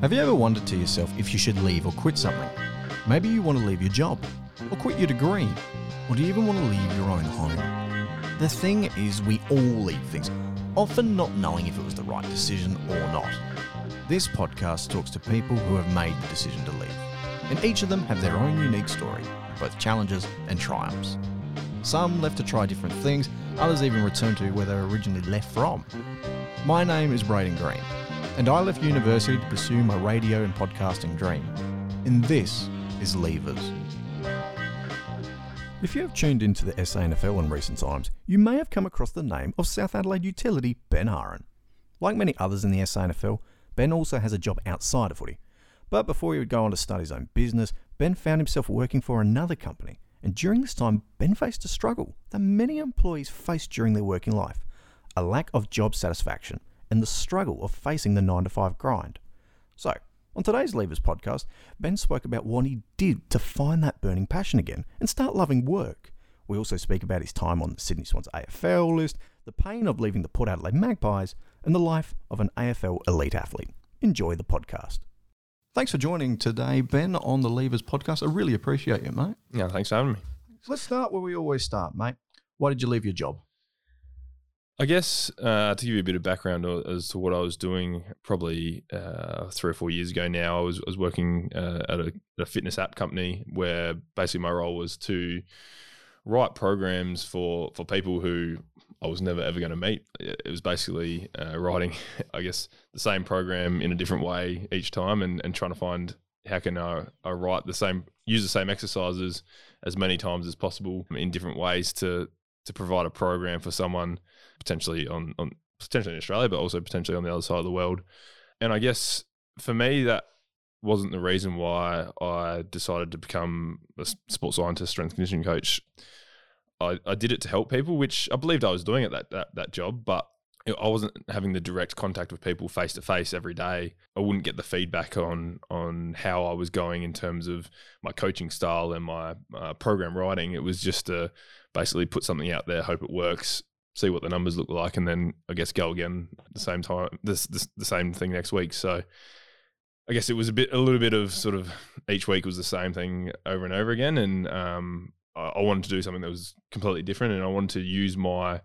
Have you ever wondered to yourself if you should leave or quit something? Maybe you want to leave your job, or quit your degree, or do you even want to leave your own home? The thing is, we all leave things, often not knowing if it was the right decision or not. This podcast talks to people who have made the decision to leave, and each of them have their own unique story, both challenges and triumphs. Some left to try different things, others even returned to where they were originally left from. My name is Braden Green, and I left university to pursue my radio and podcasting dream. And this is Levers. If you have tuned into the SANFL in recent times, you may have come across the name of South Adelaide utility Ben Aaron. Like many others in the SANFL, Ben also has a job outside of footy. But before he would go on to start his own business, Ben found himself working for another company. And during this time, Ben faced a struggle that many employees face during their working life a lack of job satisfaction and the struggle of facing the 9 to 5 grind. So, on today's Levers podcast, Ben spoke about what he did to find that burning passion again and start loving work. We also speak about his time on the Sydney Swans AFL list, the pain of leaving the Port Adelaide Magpies, and the life of an AFL elite athlete. Enjoy the podcast. Thanks for joining today, Ben, on the Levers podcast. I really appreciate you, mate. Yeah, thanks for having me. Let's start where we always start, mate. Why did you leave your job? I guess uh, to give you a bit of background as to what I was doing, probably uh, three or four years ago now, I was, I was working uh, at a, a, fitness app company where basically my role was to write programs for, for people who I was never ever going to meet. It was basically uh, writing, I guess, the same program in a different way each time and, and trying to find how can I, I write the same, use the same exercises as many times as possible in different ways to to provide a program for someone potentially on, on potentially in Australia, but also potentially on the other side of the world. And I guess for me, that wasn't the reason why I decided to become a sports scientist, strength conditioning coach. I, I did it to help people, which I believed I was doing at that, that, that job, but I wasn't having the direct contact with people face to face every day. I wouldn't get the feedback on on how I was going in terms of my coaching style and my uh, program writing. It was just to basically put something out there, hope it works, see what the numbers look like, and then I guess go again the same time. This, this the same thing next week. So I guess it was a bit a little bit of sort of each week was the same thing over and over again, and um, I, I wanted to do something that was completely different, and I wanted to use my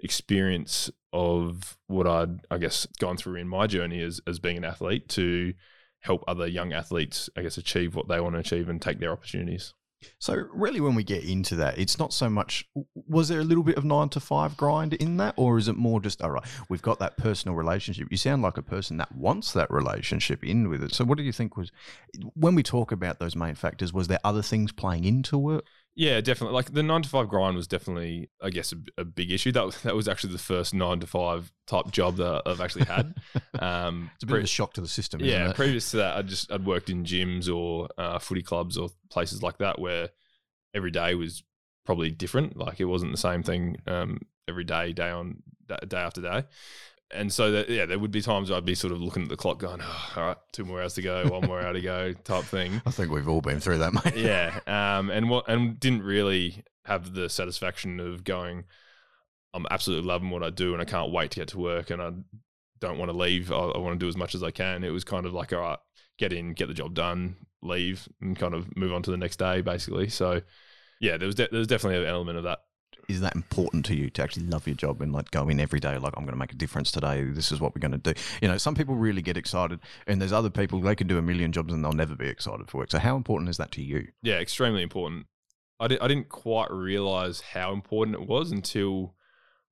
experience of what I'd, I guess, gone through in my journey as, as being an athlete to help other young athletes, I guess, achieve what they want to achieve and take their opportunities. So, really, when we get into that, it's not so much was there a little bit of nine to five grind in that, or is it more just, all right, we've got that personal relationship? You sound like a person that wants that relationship in with it. So, what do you think was when we talk about those main factors, was there other things playing into it? Yeah, definitely. Like the nine to five grind was definitely, I guess, a, a, big issue. That was, that was actually the first nine to five type job that I've actually had. Um, it's a bit pre- of a shock to the system. Yeah, previous to that, I just I'd worked in gyms or uh, footy clubs or places like that where every day was probably different. Like it wasn't the same thing um, every day, day on day after day and so that yeah, there would be times I'd be sort of looking at the clock, going, oh, "All right, two more hours to go, one more hour to go," type thing. I think we've all been through that, mate. yeah, um, and what and didn't really have the satisfaction of going. I'm absolutely loving what I do, and I can't wait to get to work, and I don't want to leave. I, I want to do as much as I can. It was kind of like, all right, get in, get the job done, leave, and kind of move on to the next day, basically. So, yeah, there was de- there was definitely an element of that is that important to you to actually love your job and like go in every day like i'm going to make a difference today. This is what we're going to do. You know some people really get excited and there's other people they can do a million jobs and they'll never be excited for work. So how important is that to you? Yeah extremely important. I, did, I didn't quite realize how important it was until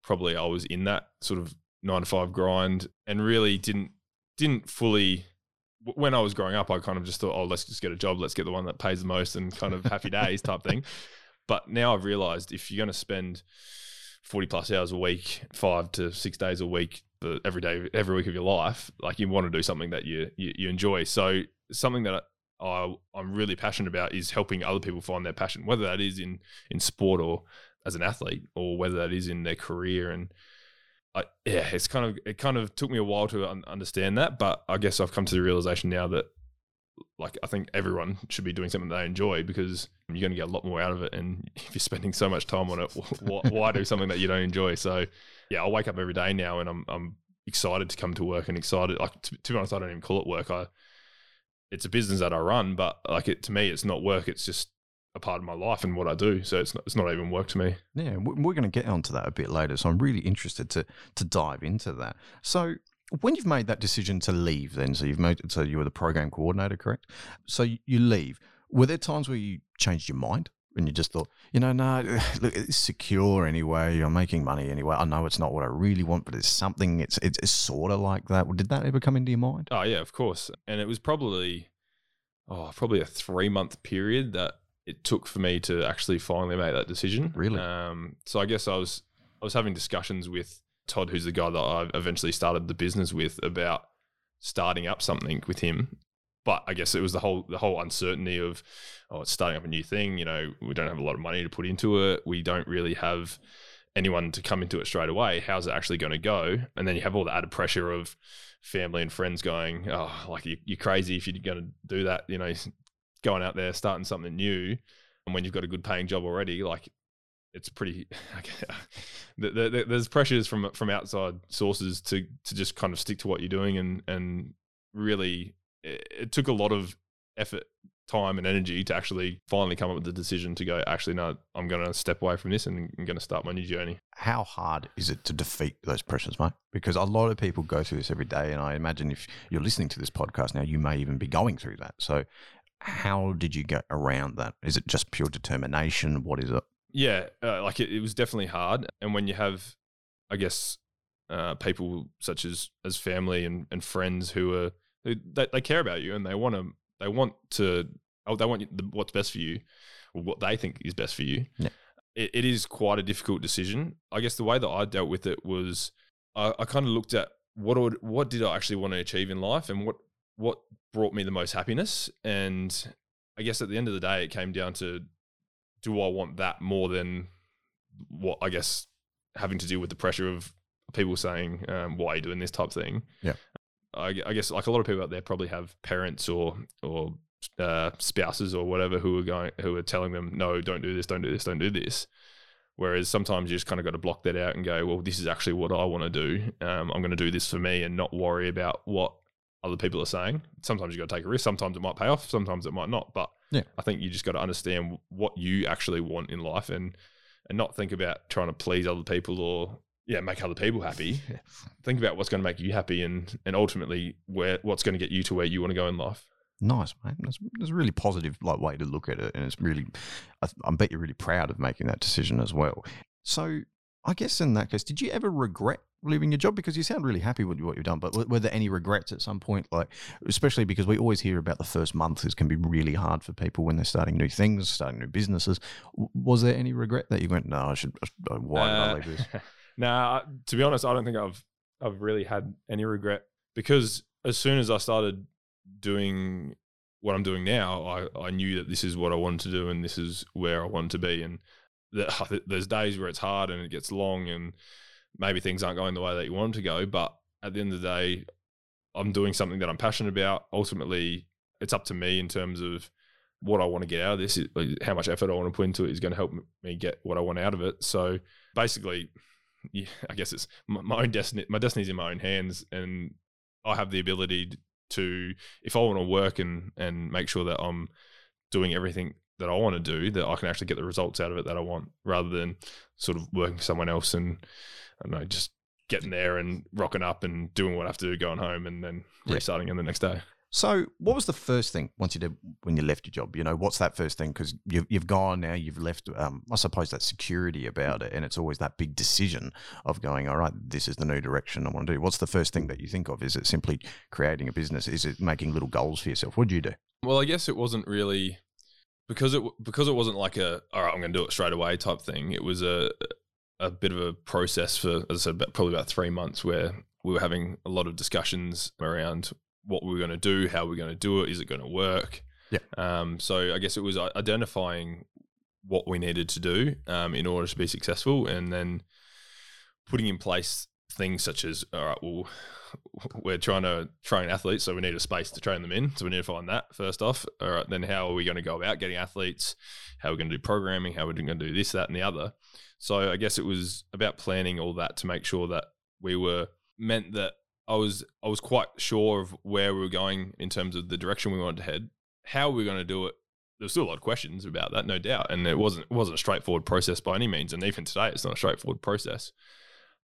probably i was in that sort of nine to five grind and really didn't didn't fully when I was growing up, I kind of just thought, oh, let's just get a job. Let's get the one that pays the most and kind of happy days type thing. But now I've realized if you're going to spend 40 plus hours a week, five to six days a week, every day, every week of your life, like you want to do something that you, you, you enjoy. So something that I, I'm really passionate about is helping other people find their passion, whether that is in, in sport or as an athlete or whether that is in their career. And I, yeah, it's kind of, it kind of took me a while to un- understand that, but I guess I've come to the realization now that like I think everyone should be doing something they enjoy because you're going to get a lot more out of it. And if you're spending so much time on it, why, why do something that you don't enjoy? So yeah, I wake up every day now and I'm I'm excited to come to work and excited. Like to, to be honest, I don't even call it work. I it's a business that I run, but like it to me, it's not work. It's just a part of my life and what I do. So it's not, it's not even work to me. Yeah, we're going to get onto that a bit later. So I'm really interested to to dive into that. So when you've made that decision to leave, then so you've made so you were the program coordinator, correct? So you leave. Were there times where you changed your mind and you just thought, you know, no, look, it's secure anyway. You're making money anyway. I know it's not what I really want, but it's something. It's it's, it's sort of like that. Did that ever come into your mind? Oh yeah, of course. And it was probably, oh, probably a three month period that it took for me to actually finally make that decision. Really? Um, so I guess I was I was having discussions with Todd, who's the guy that I eventually started the business with, about starting up something with him but I guess it was the whole the whole uncertainty of oh, it's starting up a new thing. You know, we don't have a lot of money to put into it. We don't really have anyone to come into it straight away. How's it actually going to go? And then you have all the added pressure of family and friends going, oh, like you, are crazy if you're going to do that. You know, going out there starting something new, and when you've got a good paying job already, like it's pretty. there's pressures from from outside sources to to just kind of stick to what you're doing and and really it, took a lot of effort time and energy to actually finally come up with the decision to go actually no i'm going to step away from this and i'm going to start my new journey. How hard is it to defeat those pressures mate? Because a lot of people go through this every day and i imagine if you're listening to this podcast now you may even be going through that. So how did you get around that? Is it just pure determination? What is it yeah uh, like it, it was definitely hard and when you have i guess uh, people such as as family and, and friends who are they, they care about you and they want to they want to oh they want the, what's best for you or what they think is best for you. Yeah. It, it is quite a difficult decision. I guess the way that I dealt with it was I, I kind of looked at what would, what did I actually want to achieve in life and what what brought me the most happiness and I guess at the end of the day it came down to do I want that more than what I guess having to deal with the pressure of people saying um, why are you doing this type thing? Yeah. I, I, guess like a lot of people out there probably have parents or or uh, spouses or whatever who are going who are telling them no don't do this don't do this don't do this. Whereas sometimes you just kind of got to block that out and go well this is actually what i want to do. Um, i'm going to do this for me and not worry about what other people are saying. Sometimes you got to take a risk. Sometimes it might pay off. Sometimes it might not. But yeah i think you just got to understand what you actually want in life and and not think about trying to please other people or yeah, make other people happy. Think about what's going to make you happy, and and ultimately where what's going to get you to where you want to go in life. Nice, mate. That's, that's a really positive like way to look at it, and it's really, I, I bet you're really proud of making that decision as well. So, I guess in that case, did you ever regret leaving your job because you sound really happy with what you've done? But were there any regrets at some point, like especially because we always hear about the first month is can be really hard for people when they're starting new things, starting new businesses. Was there any regret that you went, no, I should, why did I uh, leave this? Nah, to be honest, I don't think I've I've really had any regret because as soon as I started doing what I'm doing now, I, I knew that this is what I wanted to do and this is where I wanted to be. And the, there's days where it's hard and it gets long and maybe things aren't going the way that you want them to go. But at the end of the day, I'm doing something that I'm passionate about. Ultimately, it's up to me in terms of what I want to get out of this. How much effort I want to put into it is going to help me get what I want out of it. So basically, yeah, I guess it's my own destiny. My destiny's in my own hands, and I have the ability to, if I want to work and and make sure that I'm doing everything that I want to do, that I can actually get the results out of it that I want, rather than sort of working for someone else and I don't know, just getting there and rocking up and doing what I have to do, going home, and then restarting in the next day. So, what was the first thing once you did when you left your job? You know, what's that first thing? Because you've you've gone now, you've left. Um, I suppose that security about it, and it's always that big decision of going. All right, this is the new direction I want to do. What's the first thing that you think of? Is it simply creating a business? Is it making little goals for yourself? What did you do? Well, I guess it wasn't really because it because it wasn't like a all right, I'm going to do it straight away type thing. It was a a bit of a process for, as I said, probably about three months where we were having a lot of discussions around what we were going to do, how we're going to do it, is it going to work? Yeah. Um, so I guess it was identifying what we needed to do um, in order to be successful, and then putting in place things such as all right, well, we're trying to train athletes, so we need a space to train them in. So we need to find that first off. All right, then how are we going to go about getting athletes? How are we going to do programming? How are we going to do this, that, and the other? So I guess it was about planning all that to make sure that we were meant that I was I was quite sure of where we were going in terms of the direction we wanted to head. How we were going to do it, there's still a lot of questions about that, no doubt, and it wasn't it wasn't a straightforward process by any means. And even today, it's not a straightforward process.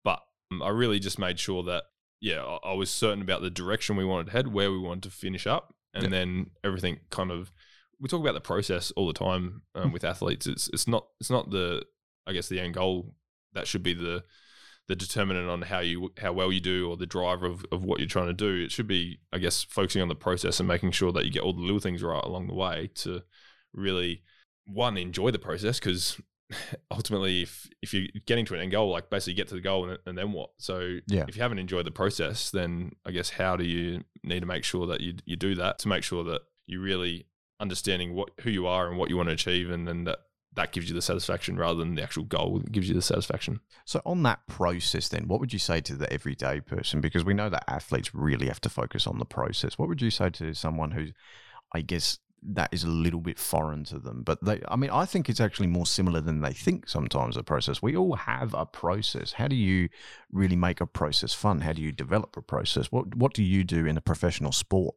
But um, I really just made sure that yeah, I, I was certain about the direction we wanted to head, where we wanted to finish up, and Yeah. then everything kind of. We talk about the process all the time um, with athletes. It's it's not it's not the I guess the end goal that should be the the determinant on how you how well you do or the driver of, of what you're trying to do. It should be, I guess, focusing on the process and making sure that you get all the little things right along the way to really one enjoy the process because ultimately if if you're getting to an end goal like basically get to the goal and, and then what so Yeah. if you haven't enjoyed the process then i guess how do you need to make sure that you, you do that to make sure that you really understanding what who you are and what you want to achieve and then that that gives you the satisfaction rather than the actual goal gives you the satisfaction So, on that process, then, what would you say to the everyday person? Because we know that athletes really have to focus on the process. What would you say to someone who, I guess, that is a little bit foreign to them? But they, I mean, I think it's actually more similar than they think sometimes, a process. We all have a process. How do you really make a process fun? How do you develop a process? What, what do you do in a professional sport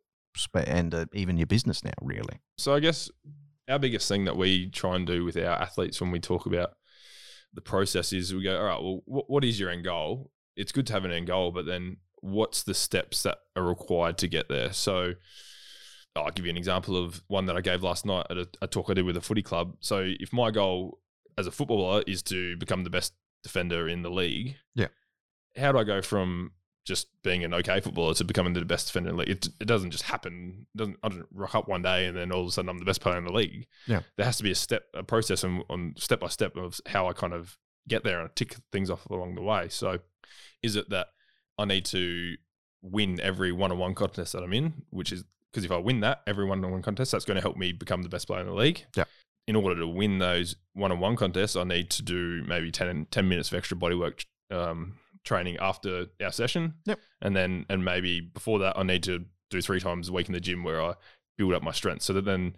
and uh, even your business now, really? So I guess our biggest thing that we try and do with our athletes when we talk about the process is we go, all right, well, what, what is your end goal? It's good to have an end goal, but then what's the steps that are required to get there? So I'll give you an example of one that I gave last night at a, a talk I did with a footy club. So if my goal as a footballer is to become the best defender in the league, Yeah. how do I go from just being an okay footballer to becoming the best defender in the league? It, it doesn't just happen. It doesn't I don't rock up one day and then all of a sudden I'm the best player in the league. Yeah. there has to be a step, a process, on, on step by step of how I kind of get there and tick things off along the way. So, is it that I need to win every one-on-one contest that I'm in, which is because if I win that every one-on-one contest, that's going to help me become the best player in the league. Yeah. In order to win those one-on-one contests, I need to do maybe 10, 10 minutes of extra bodywork um, training after our session. Yep. And then, and maybe before that, I need to do three times a week in the gym where I build up my strength. So that then,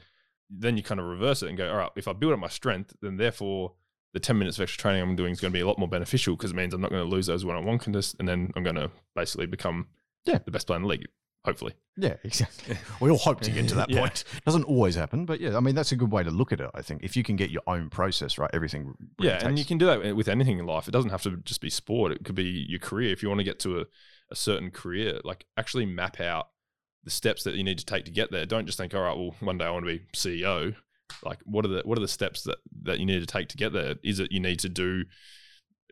then you kind of reverse it and go, all right, if I build up my strength, then therefore the 10 minutes of extra training I'm doing is going to be a lot more beneficial because it means I'm not going to lose those one-on-one contests, and then I'm going to basically become Yeah. the best player in the league, hopefully. Yeah, exactly. We all hope to get to that Yeah. point. Doesn't always happen, but yeah, I mean that's a good way to look at it. I think if you can get your own process right, everything. really yeah, and you can do that with anything in life. It doesn't have to just be sport. It could be your career. If you want to get to a, a certain career, like actually map out the steps that you need to take to get there. Don't just think, all right, well, one day I want to be CEO. Like, what are the what are the steps that that you need to take to get there? Is it you need to do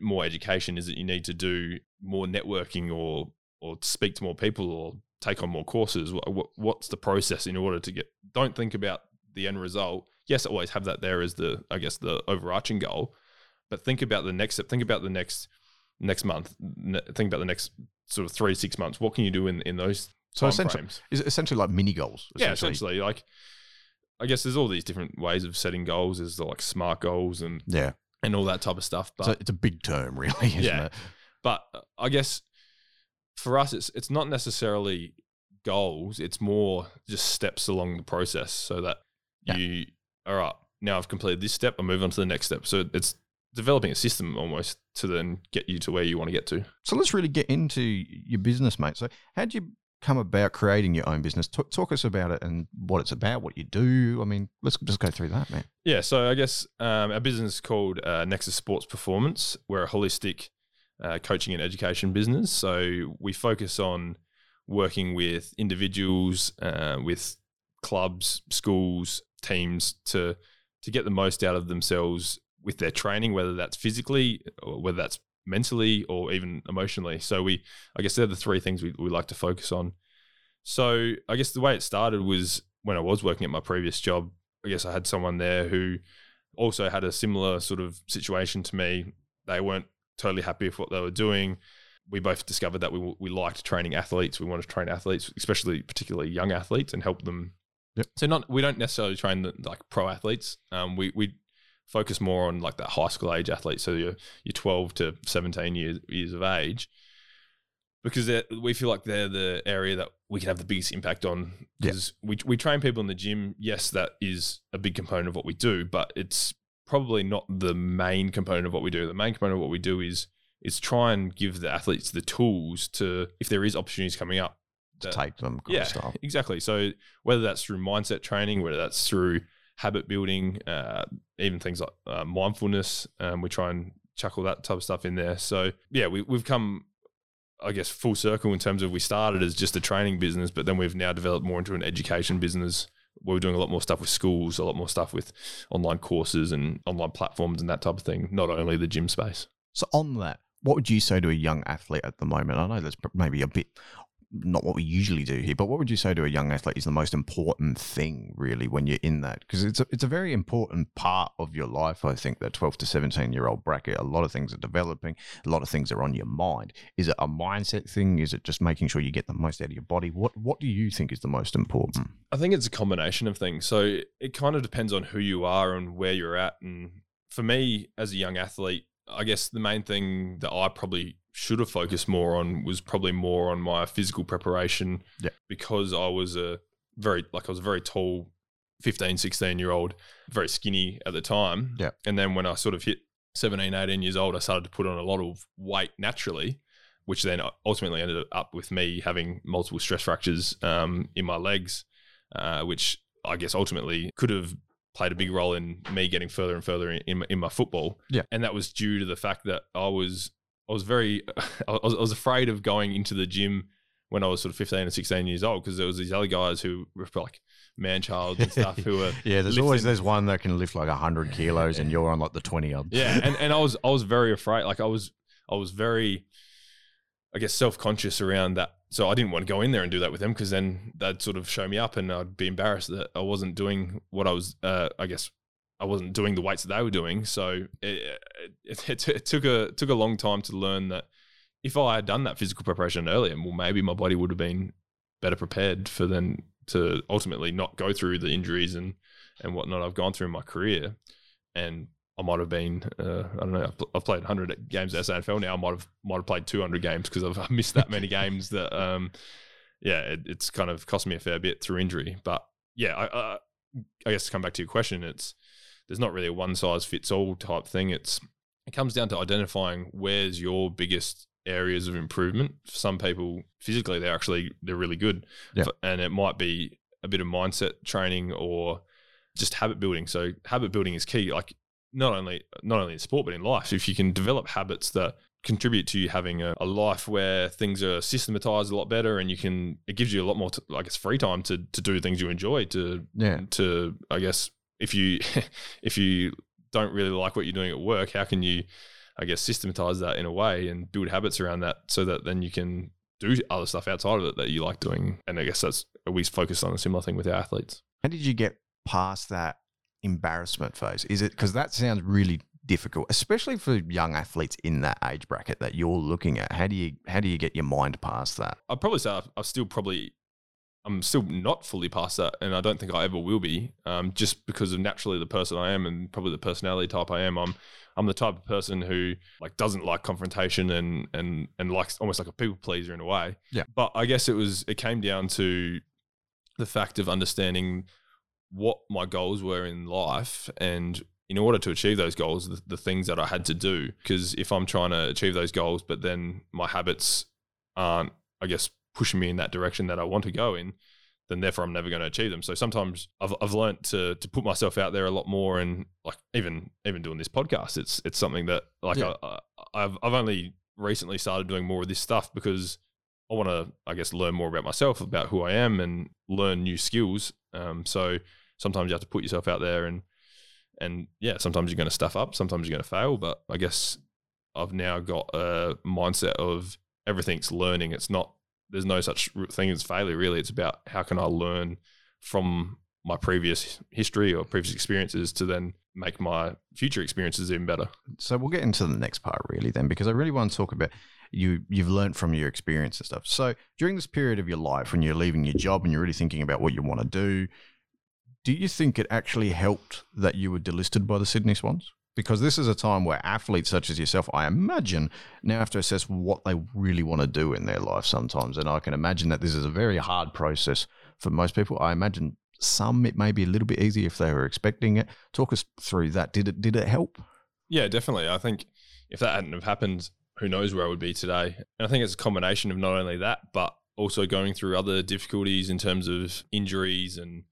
more education? Is it you need to do more networking or or speak to more people or take on more courses? What, what, what's the process in order to get? Don't think about the end result. Yes, always have that there as the I guess the overarching goal, but think about the next step. Think about the next next month. Ne- think about the next sort of three six months. What can you do in in those So essentially- frames? Is it essentially like mini goals? Yeah, essentially, like I guess there's all these different ways of setting goals. There's the, like smart goals and Yeah, and all that type of stuff. But so it's a big term, really, Yeah. it? but uh, I guess for us, it's it's not necessarily goals. It's more just steps along the process, so that Yeah. you all right. Now I've completed this step. I move on to the next step. So it's developing a system almost to then get you to where you want to get to. So let's really get into your business, mate. So how did you come about creating your own business? Talk, talk us about it and what it's about, what you do. I mean, let's just go through that, man. Yeah, so I guess um, our business is called uh, Nexus Sports Performance. We're a holistic uh, coaching and education business. So we focus on working with individuals, uh, with clubs, schools, teams to to get the most out of themselves with their training, whether that's physically, or whether that's mentally, or even emotionally. So we, I guess, they're the three things we, we like to focus on. So I guess the way it started was when I was working at my previous job. I guess I had someone there who also had a similar sort of situation to me. They weren't totally happy with what they were doing. We both discovered that we we liked training athletes. We wanted to train athletes, especially particularly young athletes, and help them. Yep. So not we don't necessarily train the, like pro athletes. Um, we we focus more on like that high school age athletes. So you're you're 12 to 17 years years of age, because we feel like they're the area that we can have the biggest impact on. Yeah. Because we we train people in the gym. Yes, that is a big component of what we do, but it's probably not the main component of what we do. The main component of what we do is is try and give the athletes the tools to if there is opportunities coming up to that- take them. yeah, stuff. exactly. So whether that's through mindset training, whether that's through habit building, uh, even things like uh, mindfulness, um, we try and chuck all that type of stuff in there. So yeah, we, we've come, I guess, full circle in terms of we started as just a training business, but then we've now developed more into an education business. Where we're doing a lot more stuff with schools, a lot more stuff with online courses and online platforms and that type of thing. Not only the gym space. So on that, what would you say to a young athlete at the moment? I know that's maybe a bit not what we usually do here, but what would you say to a young athlete is the most important thing really when you're in that? Because it's a, it's a very important part of your life. I think that 12 to 17 year old bracket, a lot of things are developing, a lot of things are on your mind. Is it a mindset thing? Is it just making sure you get the most out of your body? What what do you think is the most important? I think it's a combination of things. So it kind of depends on who you are and where you're at. And for me, as a young athlete, I guess the main thing that I probably should have focused more on was probably more on my physical preparation. Yeah. Because I was a very, like, I was a very tall 15, 16 year old, very skinny at the time. Yeah. And then when I sort of hit 17, 18 years old, I started to put on a lot of weight naturally, which then ultimately ended up with me having multiple stress fractures um, in my legs, uh, which I guess ultimately could have played a big role in me getting further and further in, in, my, in my football. Yeah. And that was due to the fact that I was I was very I was, I was afraid of going into the gym when I was sort of 15 and 16 years old because there was these other guys who were like man child and stuff who were Yeah, there's always there's one that can lift like 100 kilos and you're on like the 20 odd. yeah, and, and I was I was very afraid. Like I was I was very, I guess, self conscious around that. So I didn't want to go in there and do that with them because then they'd sort of show me up and I'd be embarrassed that I wasn't doing what I was. Uh, I guess I wasn't doing the weights that they were doing. So it, it, it, it took a took a long time to learn that if I had done that physical preparation earlier, well, maybe my body would have been better prepared for then to ultimately not go through the injuries and and whatnot I've gone through in my career. And I might have been, uh, I don't know, I've, I've played 100 games at SANFL now. I might have might have played 200 games because I've missed that many games that, um, yeah, it, it's kind of cost me a fair bit through injury. But yeah, I, I, I guess to come back to your question, it's there's not really a one size fits all type thing. It's it comes down to identifying where's your biggest areas of improvement. For some people, physically, they're actually they're really good, Yeah. And it might be a bit of mindset training or just habit building. So habit building is key. Like not only not only in sport but in life. If you can develop habits that contribute to you having a, a life where things are systematized a lot better and you can it gives you a lot more t- I guess free time to to do things you enjoy to Yeah. to I guess if you if you don't really like what you're doing at work, how can you I guess systematize that in a way and build habits around that so that then you can do other stuff outside of it that you like doing. And I guess that's we focused on a similar thing with our athletes. How did you get past that embarrassment phase? Is it because that sounds really difficult, especially for young athletes in that age bracket that you're looking at? How do you how do you get your mind past that? I'd probably say I've still probably I'm still not fully past that, and I don't think I ever will be, um, just because of naturally the person I am and probably the personality type I am. I'm I'm the type of person who like doesn't like confrontation and and and likes almost like a people pleaser in a way. Yeah. But I guess it was it came down to the fact of understanding what my goals were in life and in order to achieve those goals the, the things that i had to do because if i'm trying to achieve those goals but then my habits aren't i guess pushing me in that direction that i want to go in then therefore i'm never going to achieve them so sometimes i've, I've learned to to put myself out there a lot more and like even even doing this podcast it's it's something that like Yeah. I, I, i've i've only recently started doing more of this stuff because I want to, I guess, learn more about myself, about who I am, and learn new skills. Um, so sometimes you have to put yourself out there, and and yeah, sometimes you're going to stuff up, sometimes you're going to fail. But I guess I've now got a mindset of everything's learning. It's not there's no such thing as failure. Really, it's about how can I learn from my previous history or previous experiences to then make my future experiences even better. So we'll get into the next part really then, because I really want to talk about you. You've learned from your experience and stuff. So during this period of your life, when you're leaving your job and you're really thinking about what you want to do, do you think it actually helped that you were delisted by the Sydney Swans? Because this is a time where athletes such as yourself, I imagine, now have to assess what they really want to do in their life sometimes. And I can imagine that this is a very hard process for most people. I imagine some it may be a little bit easier if they were expecting it. Talk us through that. Did it did it help? Yeah, definitely. I think if that hadn't have happened, who knows where I would be today. And I think it's a combination of not only that, but also going through other difficulties in terms of injuries and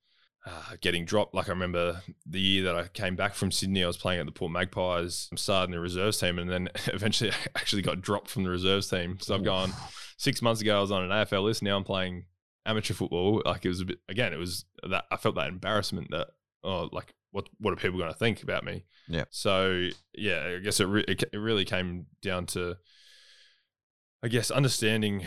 uh, getting dropped. Like I remember the year that I came back from Sydney, I was playing at the Port Magpies, I'm starting the reserves team, and then eventually I actually got dropped from the reserves team. So I've gone six months ago, I was on an AFL list. Now I'm playing amateur football. Like it was a bit, again, it was that I felt that embarrassment that, oh, like what, what are people going to think about me? Yeah. So yeah, I guess it, re- it, it really came down to, I guess, understanding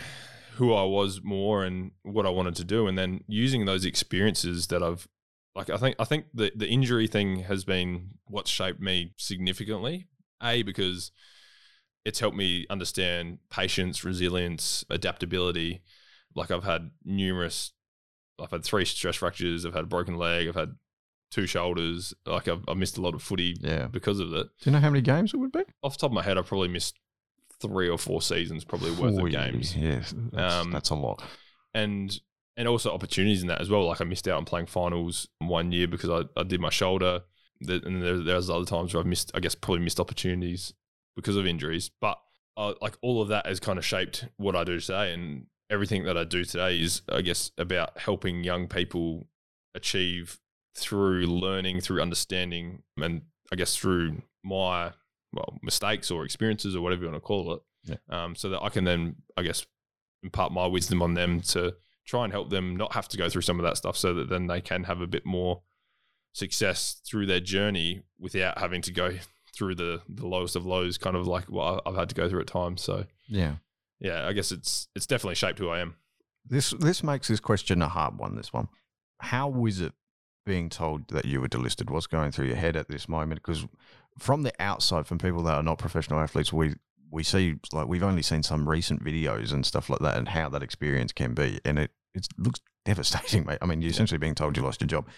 who I was more and what I wanted to do, and then using those experiences that I've like. I think I think the the injury thing has been what shaped me significantly. A because it's helped me understand patience, resilience, adaptability. Like I've had numerous, I've had three stress fractures, I've had a broken leg, I've had two shoulders. Like I've, I've missed a lot of footy Yeah. because of it. Do you know how many games it would be? Off the top of my head, I probably missed three or four seasons, probably worth of games. Yeah, that's, Um, that's a lot. and and also opportunities in that as well. Like I missed out on playing finals one year because I, I did my shoulder. And there, there's other times where I've missed, I guess, probably missed opportunities because of injuries. But uh, like all of that has kind of shaped what I do today, and everything that I do today is, I guess, about helping young people achieve through learning, through understanding, and I guess through my well mistakes or experiences or whatever you want to call it. Yeah. Um, so that I can then, I guess, impart my wisdom on them to try and help them not have to go through some of that stuff so that then they can have a bit more success through their journey without having to go through the the lowest of lows kind of like what I've had to go through at times so Yeah. yeah I guess it's it's definitely shaped who I am This this makes this question a hard one. This one, how was it being told that you were delisted? What's going through your head at this moment? Because from the outside, from people that are not professional athletes, we we see like we've only seen some recent videos and stuff like that, and how that experience can be, and it it looks devastating, mate. I mean, you're essentially being told you lost your job.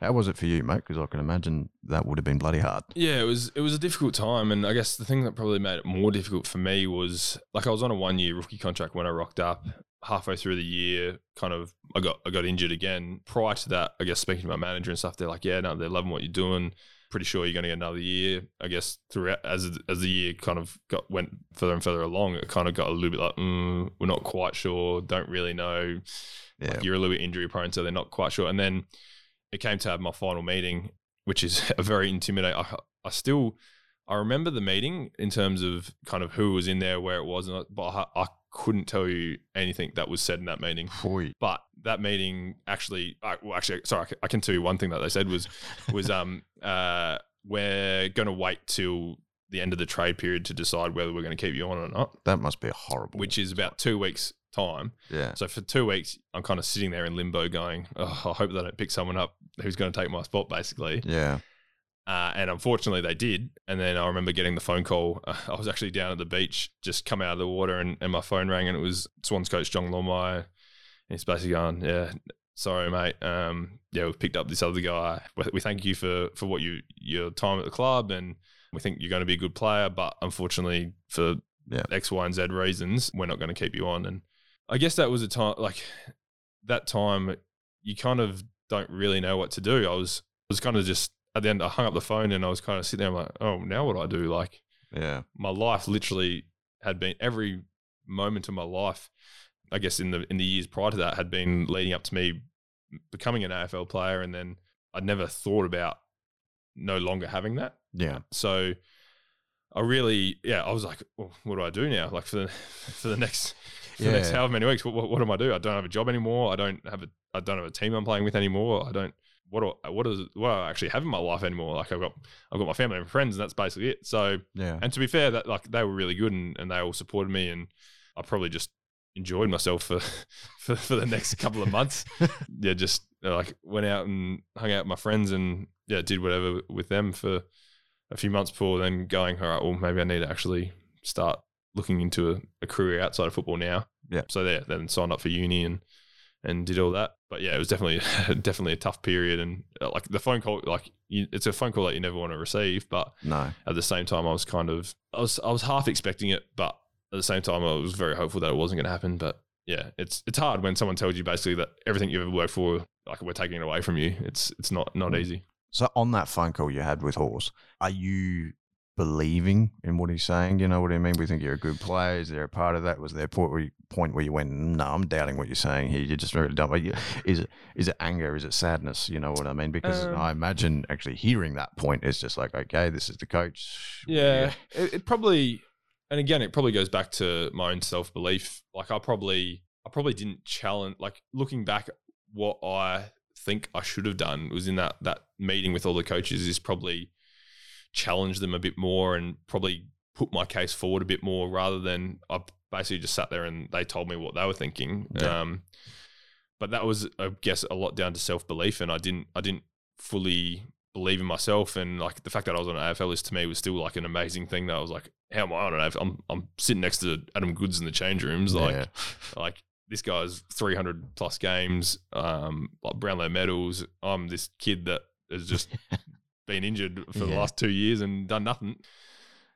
How was it for you, mate? Because I can imagine that would have been bloody hard. Yeah, it was it was a difficult time, and I guess the thing that probably made it more difficult for me was like I was on a one year rookie contract when I rocked up. Halfway through the year, kind of I got I got injured again. Prior to that, I guess speaking to my manager and stuff, they're like, "Yeah, no, they're loving what you're doing. Pretty sure you're going to get another year." I guess throughout as as the year kind of got went further and further along, it kind of got a little bit like, mm, "We're not quite sure. Don't really know." Yeah, Like you're a little bit injury prone, so they're not quite sure. And then it came to have my final meeting, which is a very intimidating. I, I still, I remember the meeting in terms of kind of who was in there, where it was, and I, but I, I couldn't tell you anything that was said in that meeting. Boy. But that meeting actually, I, well, actually, sorry, I can- tell you one thing that they said was was um uh we're going to wait till the end of the trade period to decide whether we're going to keep you on or not, that must be horrible. which is about two weeks time. yeah, So for two weeks, I'm kind of sitting there in limbo, going, oh, "I hope they don't pick someone up who's going to take my spot." Basically, yeah, uh, and unfortunately, they did. And then I remember getting the phone call. Uh, I was actually down at the beach, just come out of the water, and, and my phone rang, and it was Swans coach John Longmire. And he's basically going, "Yeah, sorry, mate. Um, yeah, we've picked up this other guy. We- thank you for for what you your time at the club, and we think you're going to be a good player, but unfortunately, for Yeah. X, Y, and Z reasons, we're not going to keep you on." And I guess that was a time like that time. You kind of don't really know what to do. I was was kind of just at the end. I hung up the phone and I was kind of sitting there. I'm like, oh, now what do I do? Like yeah, my life literally had been every moment of my life. I guess in the in the years prior to that had been leading up to me becoming an AFL player, and then I'd never thought about no longer having that. yeah. So I really, yeah, I was like, well, what do I do now? Like for the for the next for the next Yeah. however many weeks, what, what, what am I do? I don't have a job anymore. I don't have a I don't have a team I'm playing with anymore. I don't what do I, what is what do I actually have in my life anymore? Like I've got I've got my family and friends, and that's basically it. So Yeah. and to be fair, that like they were really good and, and they all supported me, and I probably just enjoyed myself for for, for the next couple of months. yeah, just uh, like went out and hung out with my friends and yeah, did whatever with them for a few months before then going, all right, well maybe I need to actually start looking into a, a career outside of football now. Yeah. So there, then signed up for uni and and did all that. But yeah, it was definitely definitely a tough period and uh, like the phone call, like you, it's a phone call that you never want to receive, but No. at the same time, I was kind of I was I was half expecting it, but at the same time, I was very hopeful that it wasn't going to happen. But yeah, it's it's hard when someone tells you basically that everything you've ever worked for, like we're taking it away from you. It's it's not not Mm. easy. So on that phone call you had with Horse, are you believing in what he's saying? You know what I mean? We think you're a good player. Is there a part of that? Was there a point where you, point where you went, no, I'm doubting what you're saying here. You're just really dumb. Is it is it anger? Is it sadness? You know what I mean? Because Um, I imagine actually hearing that point is just like, okay, this is the coach. Yeah, it, it probably, and again, it probably goes back to my own self belief. Like I probably, I probably didn't challenge. Like looking back, what I think I should have done was in that that meeting with all the coaches is probably challenge them a bit more and probably put my case forward a bit more rather than I basically just sat there and they told me what they were thinking. Yeah. Um, but that was, I guess, a lot down to self belief, and I didn't, I didn't fully believe in myself, and like the fact that I was on an AFL list to me was still like an amazing thing. That I was like, how am I on an AFL? I'm, I'm sitting next to Adam Goodes in the change rooms, like, Yeah. like this guy's 300 plus games, um, like Brownlow medals. I'm this kid that has just been injured for the last two years and done nothing.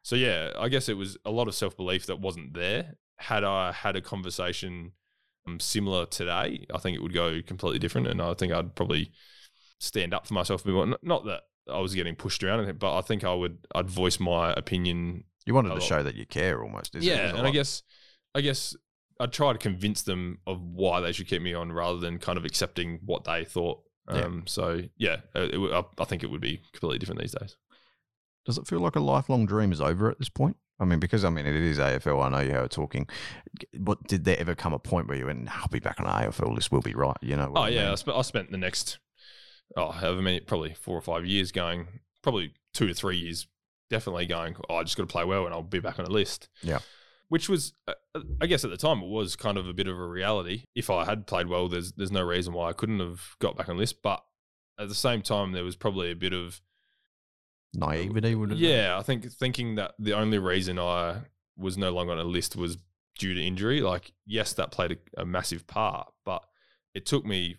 So yeah, I guess it was a lot of self belief that wasn't there. Had I had a conversation um, similar today, I think it would go completely different, and I think I'd probably stand up for myself a bit more. Not that I was getting pushed around, but I think I would. I'd voice my opinion. You wanted to show that you care almost. Isn't yeah, and I guess, I guess I'd try to convince them of why they should keep me on, rather than kind of accepting what they thought. Yeah. Um, So yeah, uh, it, I, I think it would be completely different these days. Does it feel like a lifelong dream is over at this point? I mean, because I mean, it is AFL. I know you were talking. But did there ever come a point where you went, "I'll be back on the AFL list. We'll be right." You know? Oh I yeah, I mean? spent I spent the next oh however many probably four or five years going probably two to three years definitely going oh I just got to play well and I'll be back on a list. Yeah. Which was uh, I guess at the time it was kind of a bit of a reality. If I had played well, there's there's no reason why I couldn't have got back on a list. But at the same time, there was probably a bit of naivety yeah. I think thinking that the only reason I was no longer on a list was due to injury. Like yes, that played a, a massive part, but it took me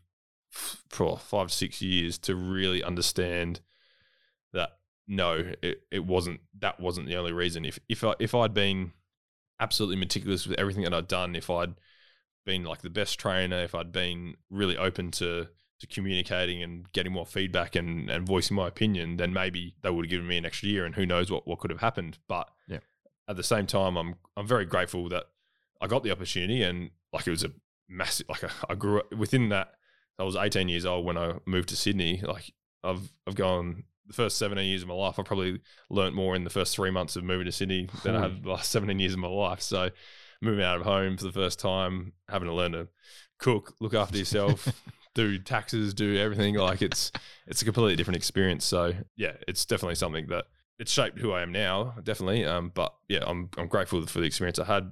for five six years to really understand that no, it, it wasn't that wasn't the only reason. If if I if I'd been absolutely meticulous with everything that I'd done, if I'd been like the best trainer, if I'd been really open to to communicating and getting more feedback and, and voicing my opinion, then maybe they would have given me an extra year and who knows what, what could have happened. But Yeah. at the same time I'm I'm very grateful that I got the opportunity and like it was a massive like I, I grew up within that I was 18 years old when I moved to Sydney. Like I've I've gone the first 17 years of my life. I probably learnt more in the first three months of moving to Sydney than I have hmm. the last 17 years of my life. So moving out of home for the first time, having to learn to cook, look after yourself, do taxes, do everything. Like it's it's a completely different experience. So yeah, it's definitely something that it's shaped who I am now, definitely. Um, but yeah, I'm I'm grateful for the experience I had.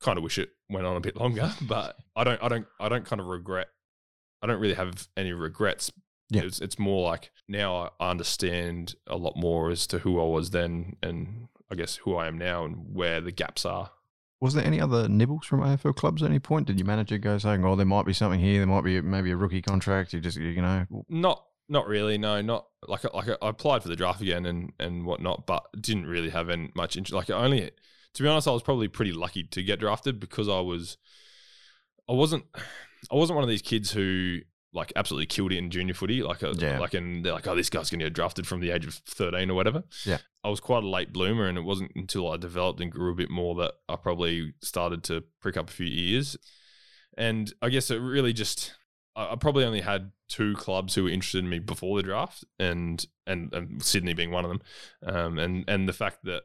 Kind of wish it went on a bit longer, but I don't I don't I don't kind of regret. I don't really have any regrets. Yeah. It's it's more like now I understand a lot more as to who I was then, and I guess who I am now, and where the gaps are. Was there any other nibbles from AFL clubs at any point? Did your manager go saying, "Oh, there might be something here. There might be maybe a rookie contract." You just, you know, Not not really. No, not like like I applied for the draft again and and whatnot, but didn't really have any much interest. Like only, to be honest, I was probably pretty lucky to get drafted because I was, I wasn't, I wasn't one of these kids who like absolutely killed it in junior footy. Like a, Yeah. like and they're like, oh, this guy's gonna get drafted from the age of thirteen or whatever. Yeah. I was quite a late bloomer, and it wasn't until I developed and grew a bit more that I probably started to prick up a few ears. And I guess it really just I I probably only had two clubs who were interested in me before the draft, and and, and Sydney being one of them, um, and and the fact that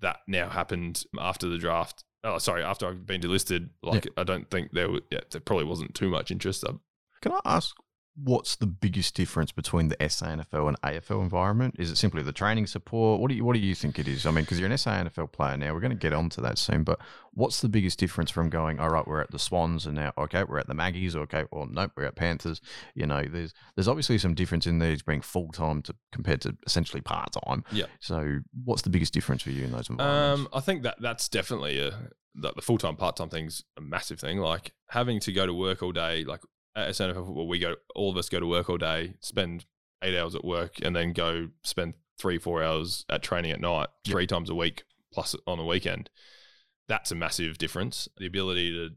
that now happened after the draft. Oh, sorry, after I've been delisted, like I don't think there was, yeah, there probably wasn't too much interest. Um, Can I ask what's the biggest difference between the SANFL and AFL environment? Is it simply the training support? What do you What do you think it is? I mean, because you're an SANFL player now, we're going to get onto that soon. But what's the biggest difference from going? All right, we're at the Swans, and now okay, we're at the Maggies. Okay, well, nope, we're at Panthers. You know, there's there's obviously some difference in these being full time to compared to essentially part time. Yeah. So, what's the biggest difference for you in those environments? Um, I think that that's definitely a the, the full time part time thing's a massive thing. Like having to go to work all day. Like at SANFL football, we go all of us go to work all day, spend eight hours at work, and then go spend three four hours at training at night, Yep. three times a week plus on the weekend. That's a massive difference. The ability to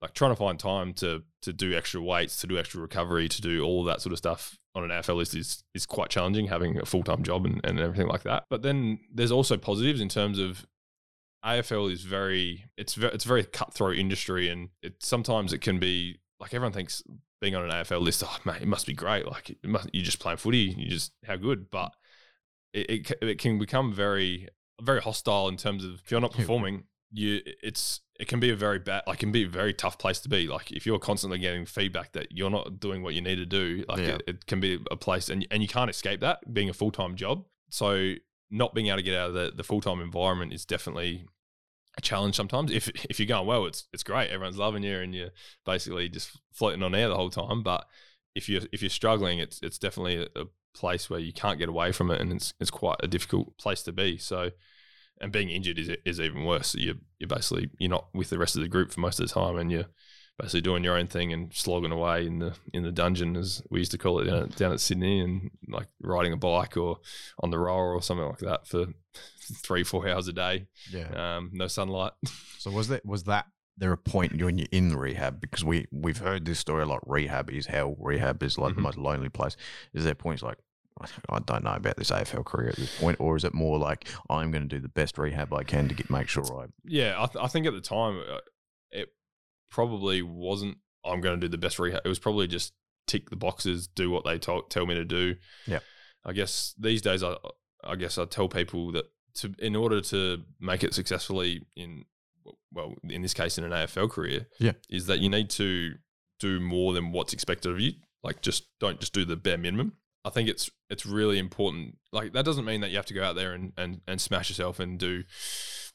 like trying to find time to to do extra weights, to do extra recovery, to do all that sort of stuff on an AFL list is is quite challenging, having a full time job and, and everything like that. But then there's also positives in terms of AFL is very it's very it's a very cutthroat industry, and it sometimes it can be like everyone thinks being on an AFL list, oh man, it must be great. Like it must, you're just playing footy, you just how good, but it, it it can become very very hostile in terms of if you're not performing, you it's it can be a very bad like can be a very tough place to be. Like if you're constantly getting feedback that you're not doing what you need to do, like Yeah. it, it can be a place and and you can't escape that being a full time job. So not being able to get out of the, the full time environment is definitely a challenge sometimes. If if you're going well, it's it's great. Everyone's loving you and you're basically just floating on air the whole time. But if you're if you're struggling, it's it's definitely a, place where you can't get away from it, and it's it's quite a difficult place to be. So, and being injured is is even worse. You you're basically you're not with the rest of the group for most of the time, and you're basically doing your own thing and slogging away in the in the dungeon, as we used to call it down, at- down at Sydney, and like riding a bike or on the roller or something like that for three four hours a day. Yeah. Um, no sunlight. So was that was that there a point when you're in rehab because we we've heard this story a lot. Rehab is hell. Rehab is like Mhm. the most lonely place. Is there points like I don't know about this AFL career at this point, or is it more like I'm going to do the best rehab I can to get make sure I Yeah, I, th- I think at the time uh, it probably wasn't. I'm going to do the best rehab. It was probably just tick the boxes, do what they to- tell me to do. Yeah. I guess these days, I I guess I tell people that to in order to make it successfully in well, in this case, in an AFL career, Yeah. is that you need to do more than what's expected of you. Like, just don't just do the bare minimum. I think it's it's really important. Like that doesn't mean that you have to go out there and, and, and smash yourself and do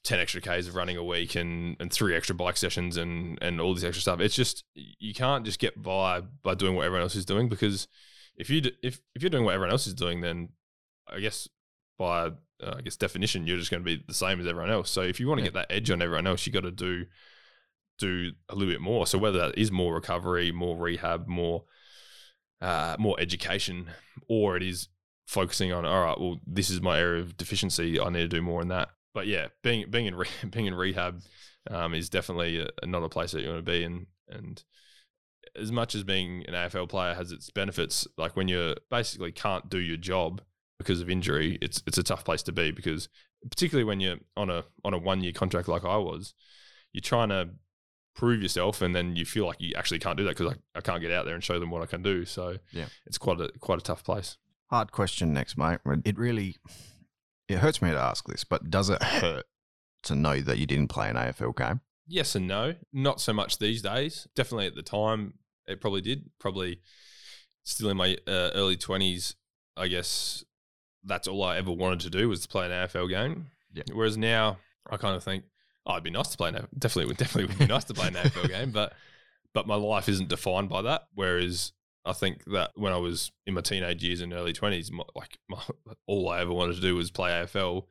ten extra k's of running a week and, and three extra bike sessions and and all this extra stuff. It's just you can't just get by by doing what everyone else is doing because if you d- if if you're doing what everyone else is doing, then I guess by uh, I guess definition you're just going to be the same as everyone else. So if you want to Yeah. get that edge on everyone else, you got to do do a little bit more. So whether that is more recovery, more rehab, more uh, more education, or it is focusing on all right, well, this is my area of deficiency. I need to do more in that. But yeah, being being in re- being in rehab um, is definitely a, not a place that you want to be in. And as much as being an AFL player has its benefits, like when you basically can't do your job because of injury, it's it's a tough place to be because particularly when you're on a on a one year contract like I was, you're trying to prove yourself and then you feel like you actually can't do that because I, I can't get out there and show them what I can do. So Yeah. it's quite a quite a tough place. Hard question next, mate. It really it hurts me to ask this, but does it hurt to know that you didn't play an AFL game? Yes and no. Not so much these days. Definitely at the time, it probably did. Probably still in my uh, early 20s, I guess that's all I ever wanted to do was to play an AFL game. Yeah. Whereas now, I kind of think, oh, it'd be nice to play an definitely would definitely would be nice to play an AFL game, but but my life isn't defined by that. Whereas I think that when I was in my teenage years and early 20s, like my, all I ever wanted to do was play AFL.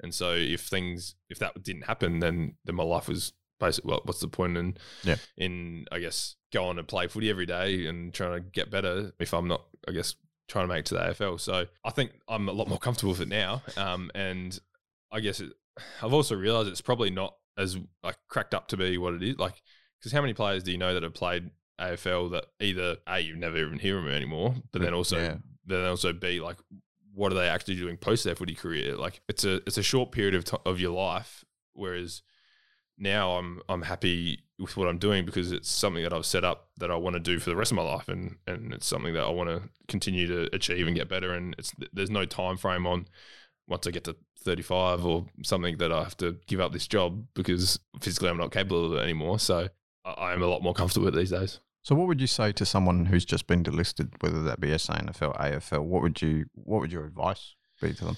And so if things if that didn't happen, then then my life was basically well, what's the point in Yeah. in I guess going and play footy every day and trying to get better if I'm not I guess trying to make it to the AFL. So I think I'm a lot more comfortable with it now. Um, and I guess it, I've also realised it's probably not as like cracked up to be what it is. Like because how many players do you know that have played AFL that either a you never even hear them anymore, but then also Yeah. then also b like what are they actually doing post their footy career? Like it's a it's a short period of t- of your life, whereas now I'm I'm happy with what I'm doing because it's something that I've set up that I want to do for the rest of my life, and and it's something that I want to continue to achieve and get better. And it's there's no time frame on once I get to 35 or something that I have to give up this job because physically I'm not capable of it anymore. So I, am a lot more comfortable with it these days. So what would you say to someone who's just been delisted, whether that be SANFL, AFL? What would you what would your advice be to them?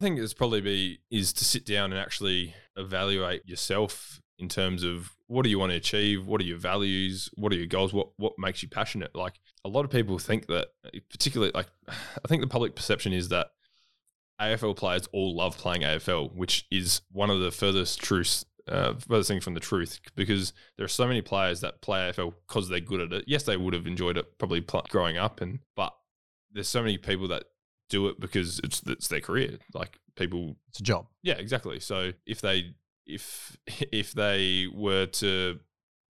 I think it's probably be is to sit down and actually evaluate yourself in terms of what do you want to achieve, what are your values, what are your goals, what what makes you passionate. Like a lot of people think that, particularly like I think the public perception is that AFL players all love playing AFL, which is one of the furthest truths, uh, furthest thing from the truth, because there are so many players that play AFL because they're good at it. Yes, they would have enjoyed it probably pl- growing up, and but there's so many people that do it because it's it's their career. Like people, It's a job. yeah, exactly. So if they if if they were to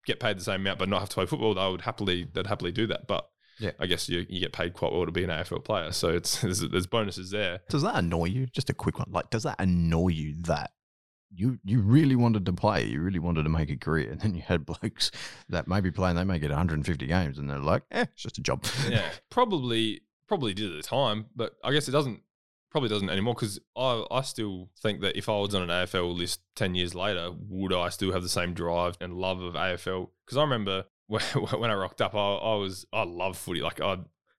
get paid the same amount but not have to play football, they would happily they'd happily do that. But Yeah. I guess you, you get paid quite well to be an AFL player. So it's there's, there's bonuses there. Does that annoy you? Just a quick one. Like, does that annoy you that you you really wanted to play, you really wanted to make a career, and then you had blokes that may be playing, they may get 150 games, and they're like, eh, it's just a job. Yeah, probably probably did at the time, but I guess it doesn't probably doesn't anymore because I I still think that if I was on an AFL list ten years later, would I still have the same drive and love of AFL? Because I remember when, when I rocked up, I, I was I love footy. Like I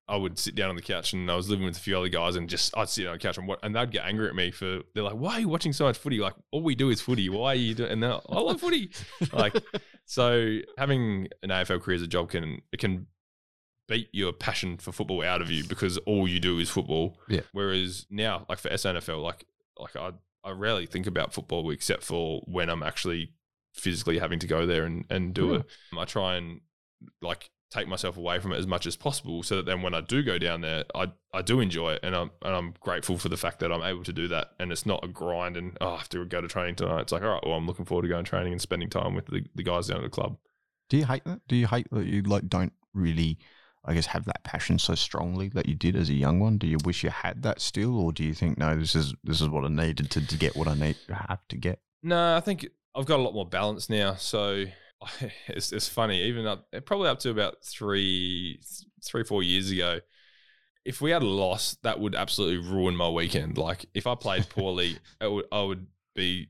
I would sit down on the couch and I was living with a few other guys and just I'd sit on the couch and what and they'd get angry at me for they're like, why are you watching so much footy? Like all we do is footy. Why are you doing? And I love footy. like so having an AFL career as a job can it can beat your passion for football out of you because all you do is football. Yeah. Whereas now, like for SANFL, like like I I rarely think about football except for when I'm actually physically having to go there and, and do it. I try and like take myself away from it as much as possible so that then when I do go down there, I, I do enjoy it and I'm and I'm grateful for the fact that I'm able to do that and it's not a grind and oh, I have to go to training tonight. It's like, all right, well I'm looking forward to going training and spending time with the, the guys down at the club. Do you hate that? Do you hate that you like don't really, I guess, have that passion so strongly that you did as a young one? Do you wish you had that still, or do you think no, this is this is what I needed to, to get what I need to have to get? No, I think I've got a lot more balance now. So it's, it's funny, even up probably up to about three, three, four years ago. If we had a loss, that would absolutely ruin my weekend. Like if I played poorly, it would, I would be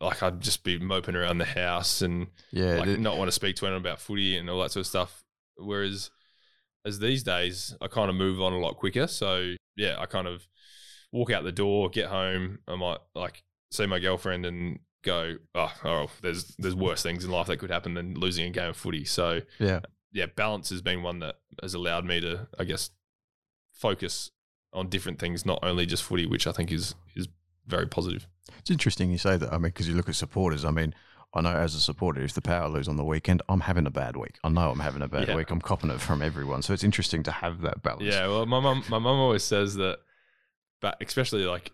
like I'd just be moping around the house and Yeah, like not want to speak to anyone about footy and all that sort of stuff. Whereas as these days, I kind of move on a lot quicker. So yeah, I kind of walk out the door, get home. I might like see my girlfriend and go, oh, oh, there's there's worse things in life that could happen than losing a game of footy. So yeah. yeah, balance has been one that has allowed me to, I guess, focus on different things, not only just footy, which I think is is very positive. It's interesting you say that. I mean, because you look at supporters. I mean, I know as a supporter, if the Power lose on the weekend, I'm having a bad week. I know I'm having a bad Yeah. week. I'm copping it from everyone. So it's interesting to have that balance. Yeah, well, my mum, my mum always says that, but especially like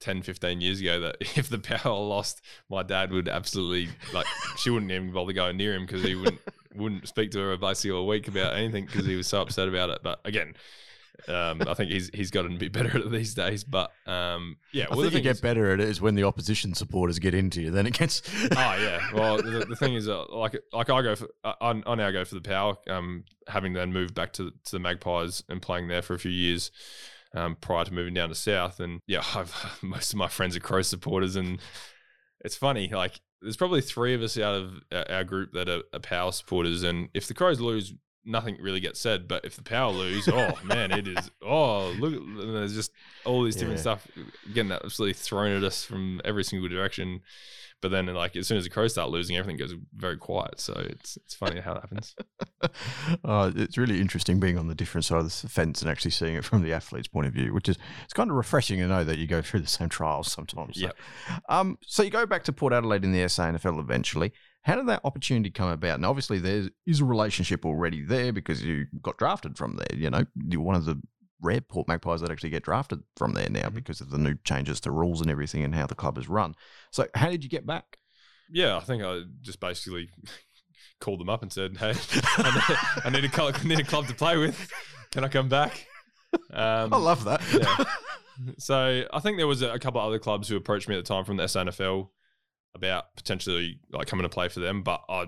10, 15 years ago, that if the power lost, my dad would absolutely like she wouldn't even bother going near him because he wouldn't wouldn't speak to her basically all week about anything because he was so upset about it. But again. Um, I think he's he's gotten a bit better at it these days, but um, yeah. I well, the think you get is- better at it is when the opposition supporters get into you. Then it gets. oh yeah. Well, the, the thing is, uh, like like I go for I, I now go for the power. Um, having then moved back to to the Magpies and playing there for a few years. Um, prior to moving down to South, and yeah, I've most of my friends are Crow supporters, and it's funny. Like, there's probably three of us out of our- our group that are, are Power supporters, and if the Crows lose, nothing really gets said. But if the Power lose, oh man, it is. Oh look, there's just all these different Yeah. stuff getting absolutely thrown at us from every single direction. But then, like as soon as the Crows start losing, everything goes very quiet. So it's it's funny how that happens. uh, it's really interesting being on the different side of the fence and actually seeing it from the athlete's point of view, which is it's kind of refreshing to know that you go through the same trials sometimes. So, Yep. um, so you go back to Port Adelaide in the SANFL eventually. How did that opportunity come about? And obviously, there is a relationship already there because you got drafted from there. You know, you're one of the rare Port Magpies that actually get drafted from there now Mhm. because of the new changes to rules and everything and how the club is run. So, how did you get back? Yeah, I think I just basically called them up and said, "Hey, I need, I need a club, need a club to play with. Can I come back?" Um, I love that. yeah. So I think there was a, a couple of other clubs who approached me at the time from the SANFL about potentially like coming to play for them, but I,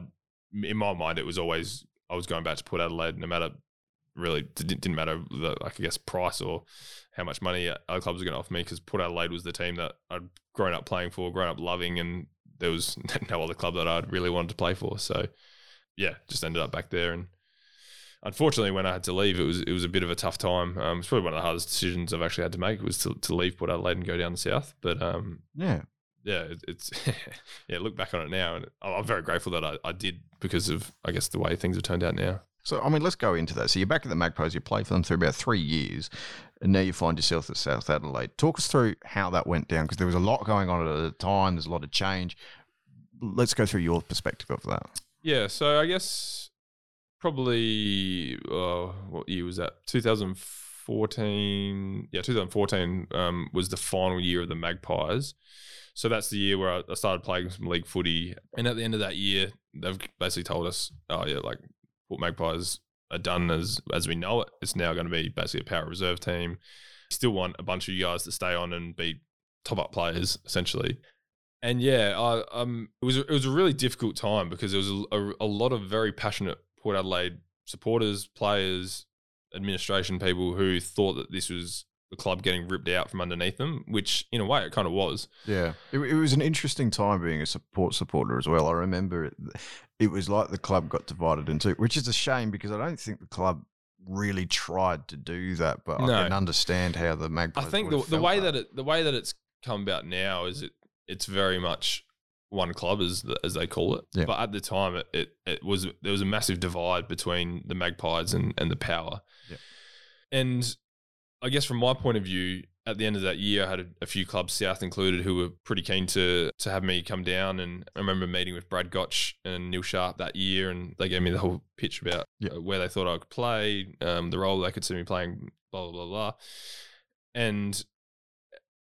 in my mind, it was always I was going back to Port Adelaide, no matter really didn't, didn't matter the like I guess price or how much money other clubs were going to offer me because Port Adelaide was the team that I'd grown up playing for, grown up loving, and there was no other club that I'd really wanted to play for. So yeah, just ended up back there and. Unfortunately, when I had to leave, it was it was a bit of a tough time. Um, it's probably one of the hardest decisions I've actually had to make was to, to leave Port Adelaide and go down the south. But um, yeah. Yeah, it, it's yeah. Look back on it now, and I'm very grateful that I, I did because of I guess the way things have turned out now. So, I mean, let's go into that. So, you're back at the Magpies, you played for them through about three years, and now you find yourself at South Adelaide. Talk us through how that went down because there was a lot going on at the time, there's a lot of change. Let's go through your perspective of that. Yeah, so I guess probably uh, what year was that? 2014. Yeah, 2014 um, was the final year of the Magpies. So that's the year where I started playing some league footy. And at the end of that year, they've basically told us, oh, yeah, like Port Magpies are done as as we know it. It's now going to be basically a power reserve team. Still want a bunch of you guys to stay on and be top up players essentially. And yeah, I, um, it was it was a really difficult time because there was a, a, a lot of very passionate Port Adelaide supporters, players, administration people who thought that this was the club getting ripped out from underneath them, which in a way it kind of was. Yeah, it, it was an interesting time being a support supporter as well. I remember it, it was like the club got divided into, which is a shame because I don't think the club really tried to do that, but No. I can understand how the Magpies. I think the, the way that it the way that it's come about now is it it's very much one club as the, as they call it. Yeah. But at the time, it, it it was there was a massive divide between the Magpies and and the Power. Yeah. And I guess from my point of view, at the end of that year, I had a, a few clubs, South included, who were pretty keen to to have me come down. And I remember meeting with Brad Gotch and Neil Sharp that year, and they gave me the whole pitch about Yeah. uh, where they thought I could play, um, the role they could see me playing, blah blah blah blah. And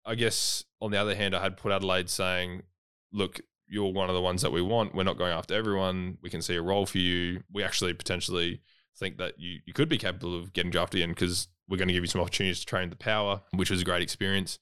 I guess on the other hand, I had Port Adelaide saying, "Look, you're one of the ones that we want. We're not going after everyone. We can see a role for you. We actually potentially think that you, you could be capable of getting drafted in because we're going to give you some opportunities to train the power, which was a great experience.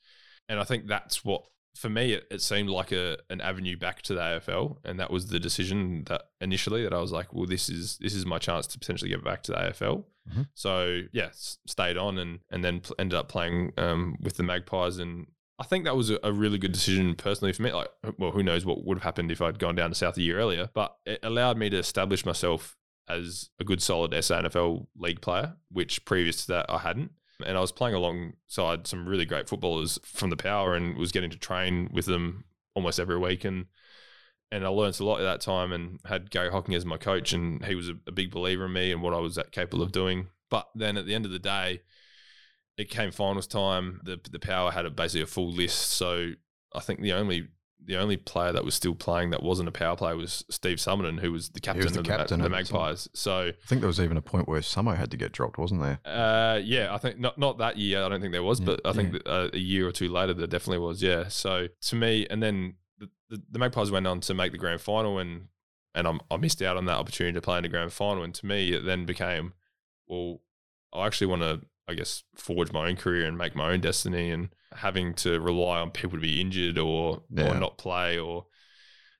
And I think that's what, for me, it, it seemed like a an avenue back to the AFL, and that was the decision that initially that I was like, well, this is this is my chance to potentially get back to the AFL. Mhm. So yeah, stayed on and and then pl- ended up playing um, with the Magpies, and I think that was a, a really good decision personally for me. Like, well, who knows what would have happened if I'd gone down to South a year earlier, but it allowed me to establish myself as a good, solid SANFL league player, which previous to that I hadn't. And I was playing alongside some really great footballers from the Power, and was getting to train with them almost every week, and and I learned a lot at that time, and had Garry Hocking as my coach, and he was a, a big believer in me and what I was capable of doing. But then at the end of the day, it came finals time. The the Power had a, basically a full list, so I think the only the only player that was still playing that wasn't a power player was Steve Summerton, who was the captain the of captain the, Ma- the. Magpies. So I think there was even a point where Samo had to get dropped, wasn't there? uh, yeah, I think not not that year. I don't think there was, Yeah, but I think yeah. that, uh, a year or two later there definitely was. Yeah. So to me, and then the, the, the Magpies went on to make the grand final, and and I'm, I missed out on that opportunity to play in the grand final. And to me, it then became, well, I actually want to, I guess, forge my own career and make my own destiny, and having to rely on people to be injured or Yeah. or not play or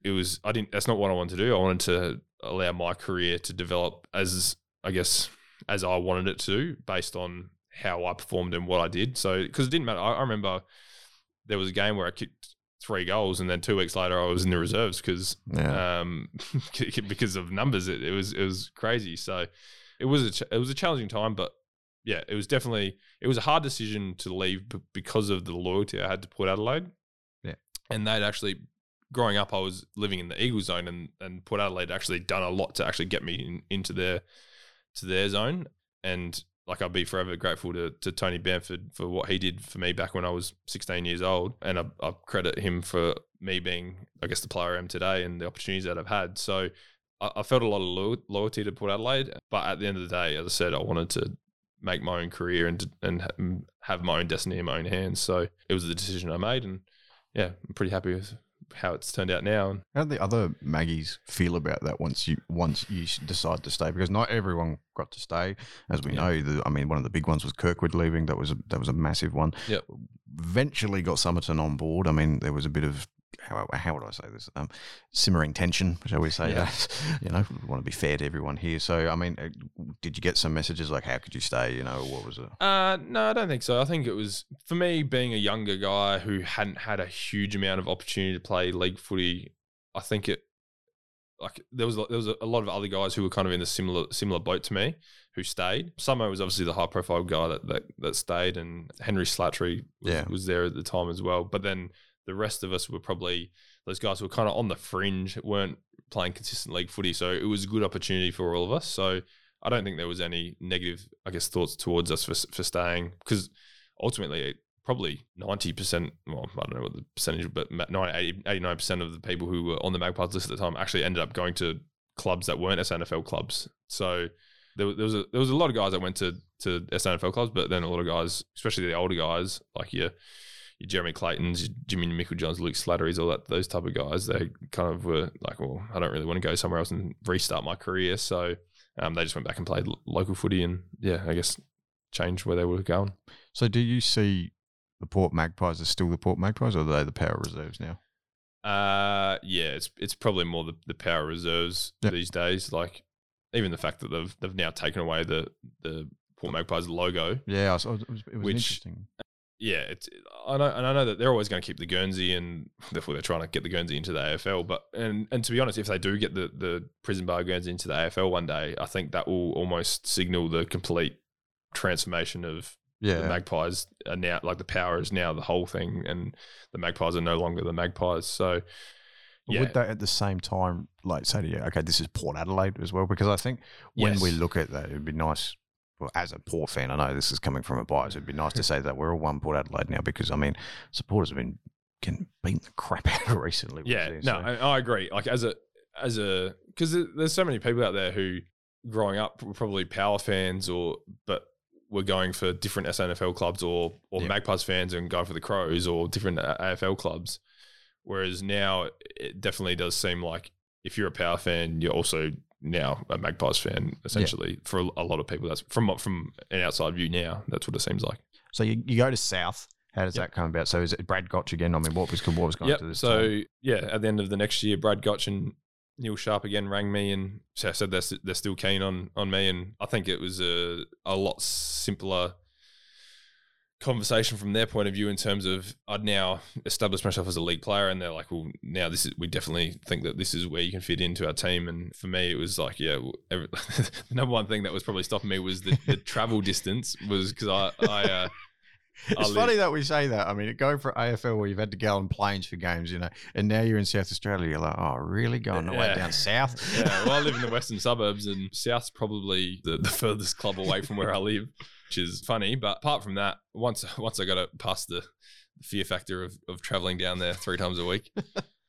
it was I didn't that's not what I wanted to do. I wanted to allow my career to develop as I guess as I wanted it to based on how I performed and what I did. So because it didn't matter. I, I remember there was a game where I kicked three goals and then two weeks later I was in the reserves because Yeah. um, because of numbers. It, it was it was crazy. So it was a ch- it was a challenging time, but yeah, it was definitely it was a hard decision to leave because of the loyalty I had to Port Adelaide. Yeah. and they'd actually growing up, I was living in the Eagle zone, and and Port Adelaide actually done a lot to actually get me in, into their to their zone, and like I'll be forever grateful to, to Tony Bamford for what he did for me back when I was 16 years old. And I, I credit him for me being, I guess, the player I am today and the opportunities that I've had. So I, I felt a lot of loyalty to Port Adelaide. But at the end of the day, as I said, I wanted to make my own career and, and have my own destiny in my own hands. So it was the decision I made. And yeah, I'm pretty happy with how it's turned out now. And How did the other Maggies feel about that once you once you decide to stay? Because not everyone got to stay, as we Yeah. know. The, I mean, one of the big ones was Kirkwood leaving. That was a that was a massive one. Yep. Eventually got Summerton on board. I mean, there was a bit of how, how would I say this? Um, simmering tension, shall we say Yeah. that? You know, we want to be fair to everyone here. So, I mean, uh, did you get some messages like, "How could you stay?" You know, what was it? Uh, no, I don't think so. I think it was for me being a younger guy who hadn't had a huge amount of opportunity to play league footy. I think it like there was there was a lot of other guys who were kind of in a similar similar boat to me who stayed. Samo was obviously the high profile guy that that, that stayed, and Henry Slattery was, Yeah. was there at the time as well. But then the rest of us were probably those guys who were kind of on the fringe, weren't playing consistent league footy. So it was a good opportunity for all of us. So I don't think there was any negative, I guess, thoughts towards us for for staying because ultimately, probably ninety percent. Well, I don't know what the percentage, but 89 percent of the people who were on the Magpies list at the time actually ended up going to clubs that weren't SANFL clubs. So there, was- there was a there was a lot of guys that went to to SANFL clubs, but then a lot of guys, especially the older guys, like your Jeremy Claytons, Jimmy Micklejohns, Luke Slattery's, all that those type of guys, they kind of were like, well, I don't really want to go somewhere else and restart my career. So um, they just went back and played lo- local footy, and yeah, I guess changed where they were going. So do you see the Port Magpies are still the Port Magpies, or are they the Power Reserves now? Uh, yeah, it's it's probably more the, the power reserves Yep. these days. Like even the fact that they've they've now taken away the the Port Magpies logo. Yeah, I saw, it was, it was Which- interesting. Yeah, it's I know and I know that they're always going to keep the Guernsey and therefore they're trying to get the Guernsey into the AFL. But and and to be honest, if they do get the the prison bar Guernsey into the AFL one day, I think that will almost signal the complete transformation of the Magpies are now like the power is now the whole thing, and the Magpies are no longer the Magpies. So yeah, Would they at the same time like say to you, okay, this is Port Adelaide as well? Because I think when we look at that, it'd be nice. Well, as a Port fan, I know this is coming from a bias. It'd be nice to say that we're all one Port Adelaide now, because I mean, supporters have been getting beaten the crap out of recently. Yeah, no, so- I, I agree. Like as a as a because there's so many people out there who growing up were probably power fans or but were going for different SANFL clubs or or Yeah. Magpies fans and going for the Crows or different uh, AFL clubs. Whereas now it definitely does seem like if you're a power fan, you're also now a Magpies fan. Essentially, for a, lot of people, that's from from an outside view. Now, that's what it seems like. So you, you go to South. How does Yep. that come about? So is it Brad Gotch again? I mean, what was what was going Yep. to this? So time? yeah, at the end of the next year, Brad Gotch and Neil Sharp again rang me and sa- said they're they're still keen on on me, and I think it was a a lot simpler conversation from their point of view in terms of I'd now established myself as a league player, and they're like, well, now this is we definitely think that this is where you can fit into our team, and for me, it was like, yeah, every, the number one thing that was probably stopping me was the, the travel distance was because I I. Uh, I It's live- funny that we say that. I mean, going for AFL where you've had to go on planes for games, you know, and now you're in South Australia. You're like, oh, really? Going all the way down south? yeah, well, I live in the western suburbs, and South's probably the, the furthest club away from where I live, which is funny. But apart from that, once once I got it past the, the fear factor of, of traveling down there three times a week,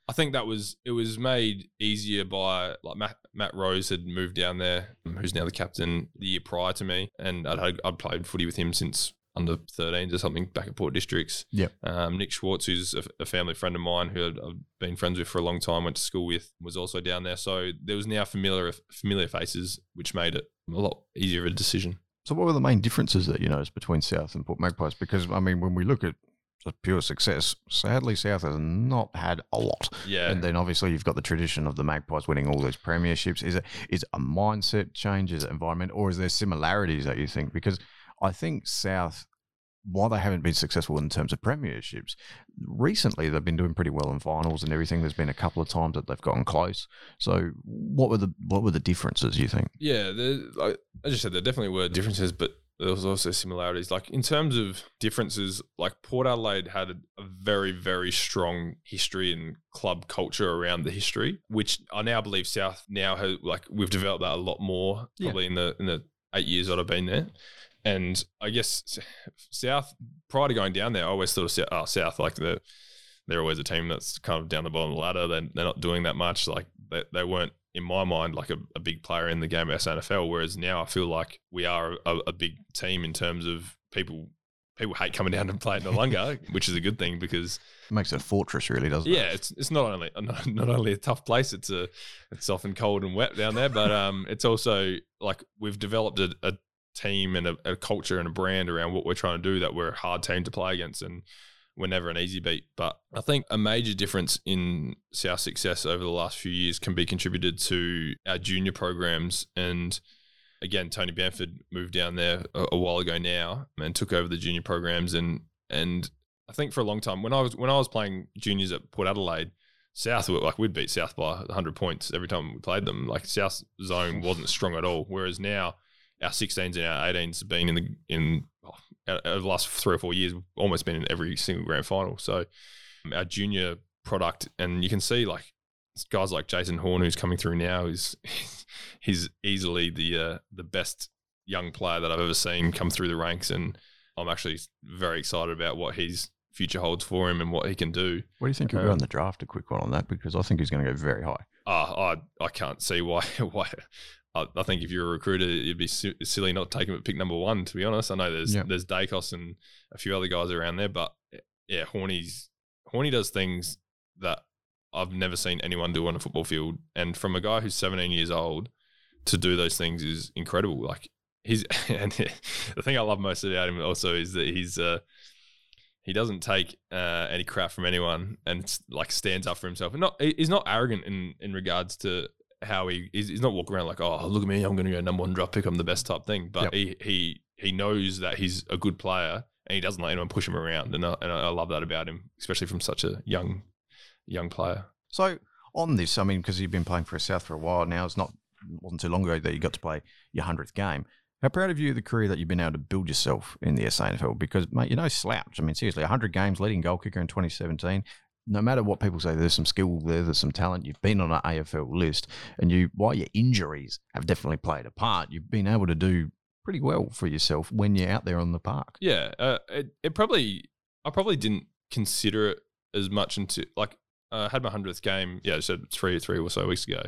I think that was it was made easier by like Matt Matt Rose had moved down there, who's now the captain the year prior to me, and I'd I'd played footy with him since under 13s or something back at Port Districts. Yeah. Um, Nick Schwartz, who's a, a family friend of mine who I've been friends with for a long time, went to school with, was also down there. So there was now familiar familiar faces, which made it a lot easier of a decision. So, what were the main differences that you noticed between South and Port Magpies? Because I mean, when we look at pure success, sadly, South has not had a lot. Yeah. And then obviously you've got the tradition of the Magpies winning all those premierships. Is it is it a mindset change? Is it environment, or is there similarities that you think? Because I think South, while they haven't been successful in terms of premierships, recently they've been doing pretty well in finals and everything. There's been a couple of times that they've gotten close. So, what were the what were the differences? You think? Yeah, there, like, as you said, there definitely were differences, but there was also similarities. Like in terms of differences, like Port Adelaide had a, very, very strong history and club culture around the history, which I now believe South now has like we've developed that a lot more Yeah. probably in the in the eight years that I've been there. And I guess South prior to going down there, I always thought of South, oh, South like the they're always a team that's kind of down the bottom of the ladder. They're, they're not doing that much. Like they, they weren't in my mind like a, a big player in the game of SANFL. Whereas now I feel like we are a, a big team in terms of people. People hate coming down and play at Noarlunga, which is a good thing because It makes it a fortress, really, doesn't it? yeah, it's it's not only not, not only a tough place. It's a it's often cold and wet down there, but um, it's also like we've developed a, a team and a, a culture and a brand around what we're trying to do that we're a hard team to play against, and we're never an easy beat. But I think a major difference in South success over the last few years can be contributed to our junior programs and. Again, Tony Bamford moved down there a, a while ago now and took over the junior programs and and I think for a long time when I was when I was playing juniors at Port Adelaide, South were like we'd beat South by 100 points every time we played them. Like South zone wasn't strong at all. Whereas now our 16s and our 18s have been in the in oh, the last three or four years, we've almost been in every single grand final. So um, our junior product, and you can see like guys like Jason Horne, who's coming through now, is he's easily the uh, the best young player that I've ever seen come through the ranks, and I'm actually very excited about what his future holds for him and what he can do. What do you think he'll Um, go in the draft? A quick one on that because I think he's going to go very high. Uh, I I can't see why why. I, I think if you're a recruiter, you'd be si- silly not taking him at pick number one. To be honest, I know there's Yeah. there's Daicos and a few other guys around there, but yeah, Horny's Horny does things that I've never seen anyone do on a football field. And from a guy who's 17 years old to do those things is incredible. Like he's and the thing I love most about him also is that he's uh, he doesn't take uh, any crap from anyone and like stands up for himself. And not he's not arrogant in in regards to how he he's, he's not walking around like oh look at me I'm going to go number one draft pick I'm the best type thing. But Yep. he he he knows that he's a good player and he doesn't let anyone push him around. And I, and I love that about him, especially from such a young young player. So on this, I mean, because you've been playing for South for a while now, it's not wasn't too long ago that you got to play your hundredth game. How proud of you of the career that you've been able to build yourself in the SANFL? Because mate, you're no slouch. I mean, seriously, hundred games, leading goal kicker in 2017. No matter what people say, there's some skill there, there's some talent. You've been on an AFL list, and you, while your injuries have definitely played a part, you've been able to do pretty well for yourself when you're out there on the park. Yeah, uh, it it probably I probably didn't consider it as much into like uh, I had my hundredth game. Yeah, so three three or so weeks ago,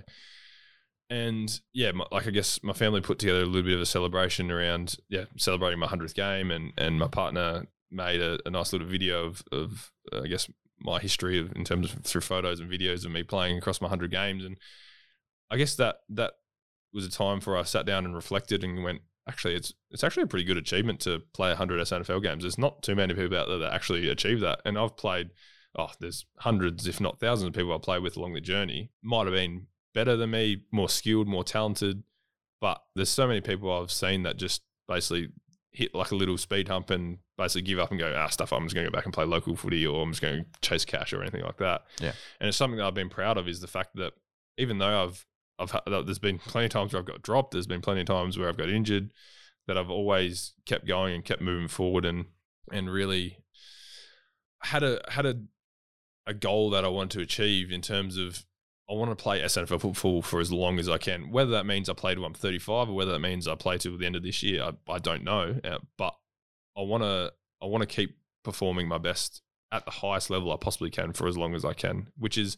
and yeah, my, like I guess my family put together a little bit of a celebration around yeah celebrating my hundredth game, and and my partner made a, a nice little video of of uh, I guess my history of, in terms of through photos and videos of me playing across my hundred games, and I guess that that was a time for I sat down and reflected and went, actually, it's it's actually a pretty good achievement to play 100 SANFL games. There's not too many people out there that actually achieve that, and I've played. Oh, there's hundreds, if not thousands, of people I played with along the journey. Might have been better than me, more skilled, more talented, but there's so many people I've seen that just basically hit like a little speed hump and basically give up and go, ah, stuff. I'm just going to go back and play local footy, or I'm just going to chase cash or anything like that. Yeah. and it's something that I've been proud of is the fact that even though I've I've had, there's been plenty of times where I've got dropped. There's been plenty of times where I've got injured. That I've always kept going and kept moving forward and and really had a had a a goal that I wanted to achieve in terms of I want to play SANFL football for as long as I can. Whether that means I play till I'm 35 or whether that means I play till the end of this year, I, I don't know. Uh, but I want to I want to keep performing my best at the highest level I possibly can for as long as I can, which is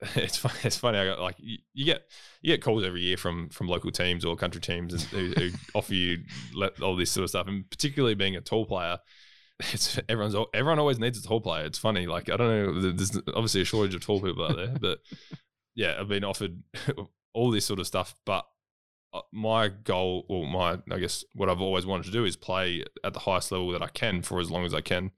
it's funny. It's funny. I got like you, you get you get calls every year from from local teams or country teams who, who offer you let, all this sort of stuff, and particularly being a tall player. It's everyone's everyone always needs a tall player. It's funny. Like I don't know. There's obviously a shortage of tall people out there, but yeah, I've been offered all this sort of stuff. But Uh, my goal, well, my I guess what I've always wanted to do is play at the highest level that I can for as long as I can.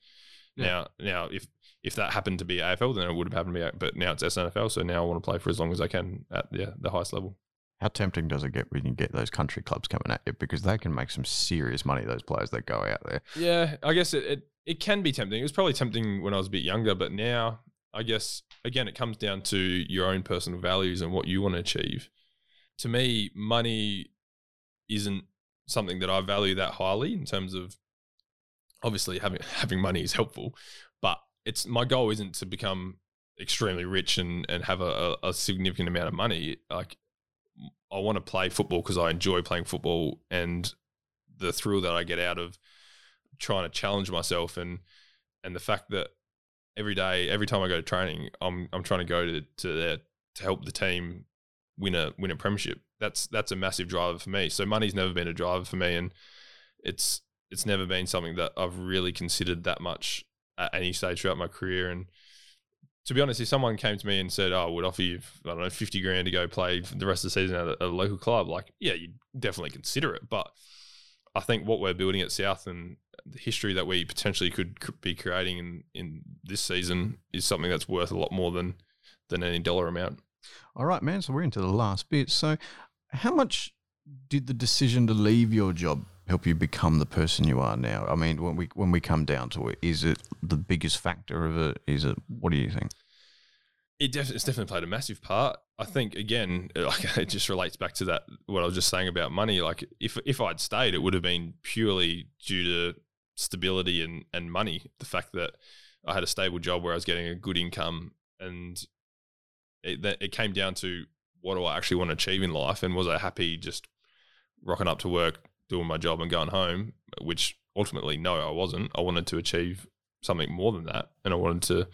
Yeah. Now, now if if that happened to be AFL, then it would have happened to be. But now it's SANFL, so now I want to play for as long as I can at yeah, the highest level. How tempting does it get when you get those country clubs coming at you? Because they can make some serious money, those players that go out there. Yeah, I guess it, it it can be tempting. It was probably tempting when I was a bit younger, but now I guess again it comes down to your own personal values and what you want to achieve. To me, money isn't something that I value that highly in terms of obviously having having money is helpful, but it's my goal isn't to become extremely rich and and have a, a, significant amount of money. Like I want to play football because I enjoy playing football and the thrill that I get out of trying to challenge myself and and the fact that every day, every time I go to training, I'm I'm trying to go to to there to help the team win a win a premiership. That's that's a massive driver for me. So money's never been a driver for me, and it's it's never been something that I've really considered that much at any stage throughout my career. And to be honest, if someone came to me and said, "Oh, I would offer you, I don't know, fifty grand to go play the rest of the season at a, a local club," like, yeah, you'd definitely consider it. But I think what we're building at South and the history that we potentially could be creating in, in this season is something that's worth a lot more than than any dollar amount. All right, man. So we're into the last bit. So, how much did the decision to leave your job help you become the person you are now? I mean, when we when we come down to it, is it the biggest factor of it? Is it? What do you think? It def- it's definitely played a massive part. I think again, like it just relates back to that what I was just saying about money. Like if if I'd stayed, it would have been purely due to stability and and money. The fact that I had a stable job where I was getting a good income, and it that it came down to what do I actually want to achieve in life, and was I happy just rocking up to work, doing my job, and going home? Which ultimately, no, I wasn't. I wanted to achieve something more than that, and I wanted to.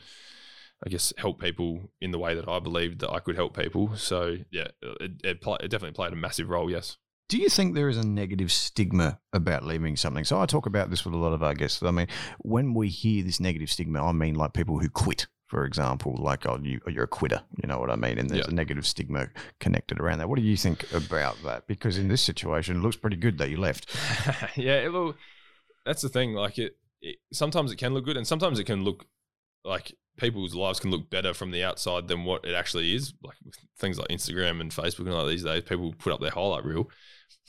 I guess help people in the way that I believed that I could help people. So yeah, it it, pl- it definitely played a massive role. Yes. Do you think there is a negative stigma about leaving something? So I talk about this with a lot of our guests. I mean, when we hear this negative stigma, I mean like people who quit for example, like oh, you, you're a quitter, you know what I mean? And there's Yeah. a negative stigma connected around that. What do you think about that? Because in this situation, it looks pretty good that you left. yeah, it will. That's the thing. Like it, it, sometimes it can look good, and sometimes it can look like people's lives can look better from the outside than what it actually is. Like with things like Instagram and Facebook and all these days, people put up their highlight reel.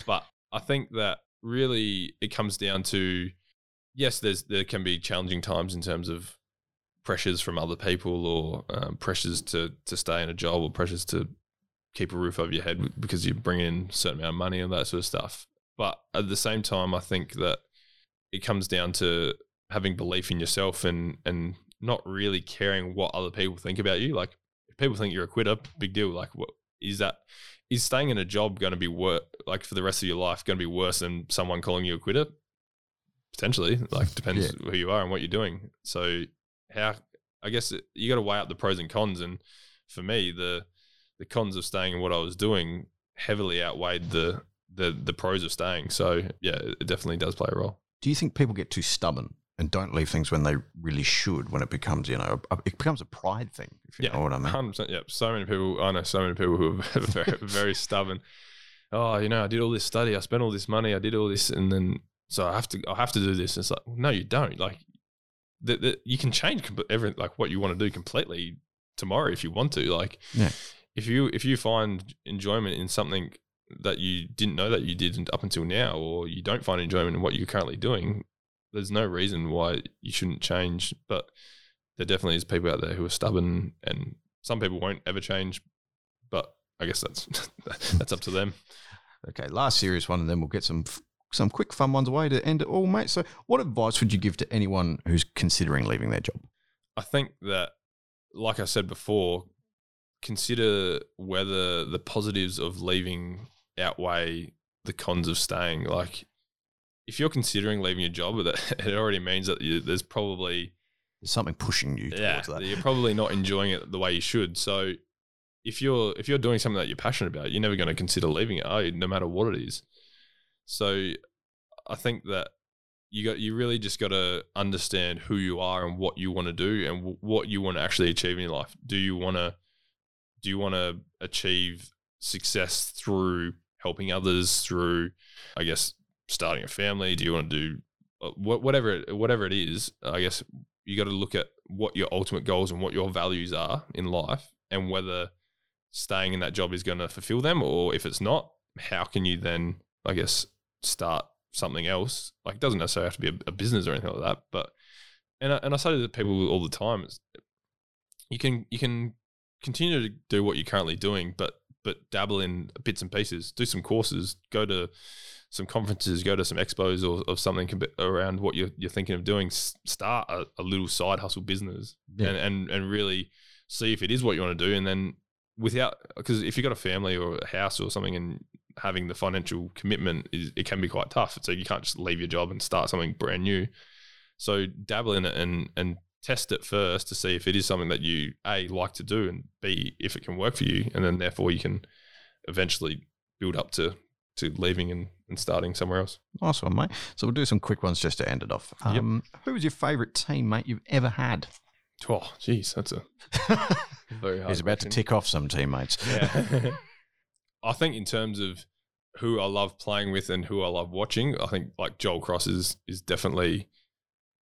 But I think that really it comes down to yes, there's there can be challenging times in terms of pressures from other people or um, pressures to to stay in a job or pressures to keep a roof over your head because you bring in a certain amount of money and that sort of stuff. But at the same time, I think that it comes down to having belief in yourself and and not really caring what other people think about you. Like if people think you're a quitter, big deal. Like what is that? Is staying in a job going to be worse? Like for the rest of your life, going to be worse than someone calling you a quitter? Potentially, like depends who you are and what you're doing. So how? I guess it, you got to weigh up the pros and cons. And for me, the the cons of staying in what I was doing heavily outweighed the the the pros of staying. So yeah, it definitely does play a role. Do you think people get too stubborn and don't leave things when they really should? When it becomes, you know, it becomes a pride thing. If you Yeah, know what I mean. Hundred percent. Yep. So many people. I know so many people who are very, very stubborn. Oh, you know, I did all this study. I spent all this money. I did all this, and then so I have to. I have to do this. And it's like, no, you don't. Like, the, the, you can change every like what you want to do completely tomorrow if you want to. Like, Yeah. if you if you find enjoyment in something that you didn't know that you did up until now, or you don't find enjoyment in what you're currently doing, there's no reason why you shouldn't change. But there definitely is people out there who are stubborn, and some people won't ever change. But I guess that's that's up to them. Okay, last serious one, and then we'll get some f- some quick fun ones away to end it all, mate. So, what advice would you give to anyone who's considering leaving their job? I think that, like I said before, consider whether the positives of leaving outweigh the cons of staying. Like, if you're considering leaving your job, that it already means that you, there's probably There's something pushing you towards yeah, that. you're probably not enjoying it the way you should. So, if you're if you're doing something that you're passionate about, you're never going to consider leaving it, are you? No matter what it is. So, I think that you got you really just got to understand who you are and what you want to do and w- what you want to actually achieve in your life. Do you want to do you want to achieve success through helping others through I guess starting a family? Do you want to do uh, whatever whatever it is? I guess you got to look at what your ultimate goals and what your values are in life and whether staying in that job is going to fulfill them or if it's not, how can you then I guess start something else. Like it doesn't necessarily have to be a, a business or anything like that. But and I, and I say to people all the time, you can you can continue to do what you're currently doing, but but dabble in bits and pieces. Do some courses. Go to some conferences. Go to some expos or, or something around what you're you're thinking of doing. Start a, a little side hustle business Yeah. and, and and really see if it is what you want to do, and then without because if you've got a family or a house or something and having the financial commitment is it can be quite tough. So you can't just leave your job and start something brand new. So dabble in it and and test it first to see if it is something that you a like to do and b if it can work for you, and then therefore you can eventually build up to to leaving and, and starting somewhere else. Nice one, mate. So, we'll do some quick ones just to end it off. Yep. Um, Who was your favourite teammate you've ever had? Oh, geez, that's a very hard. He's about to tick off some teammates. Yeah. I think in terms of who I love playing with and who I love watching, I think like Joel Cross is is definitely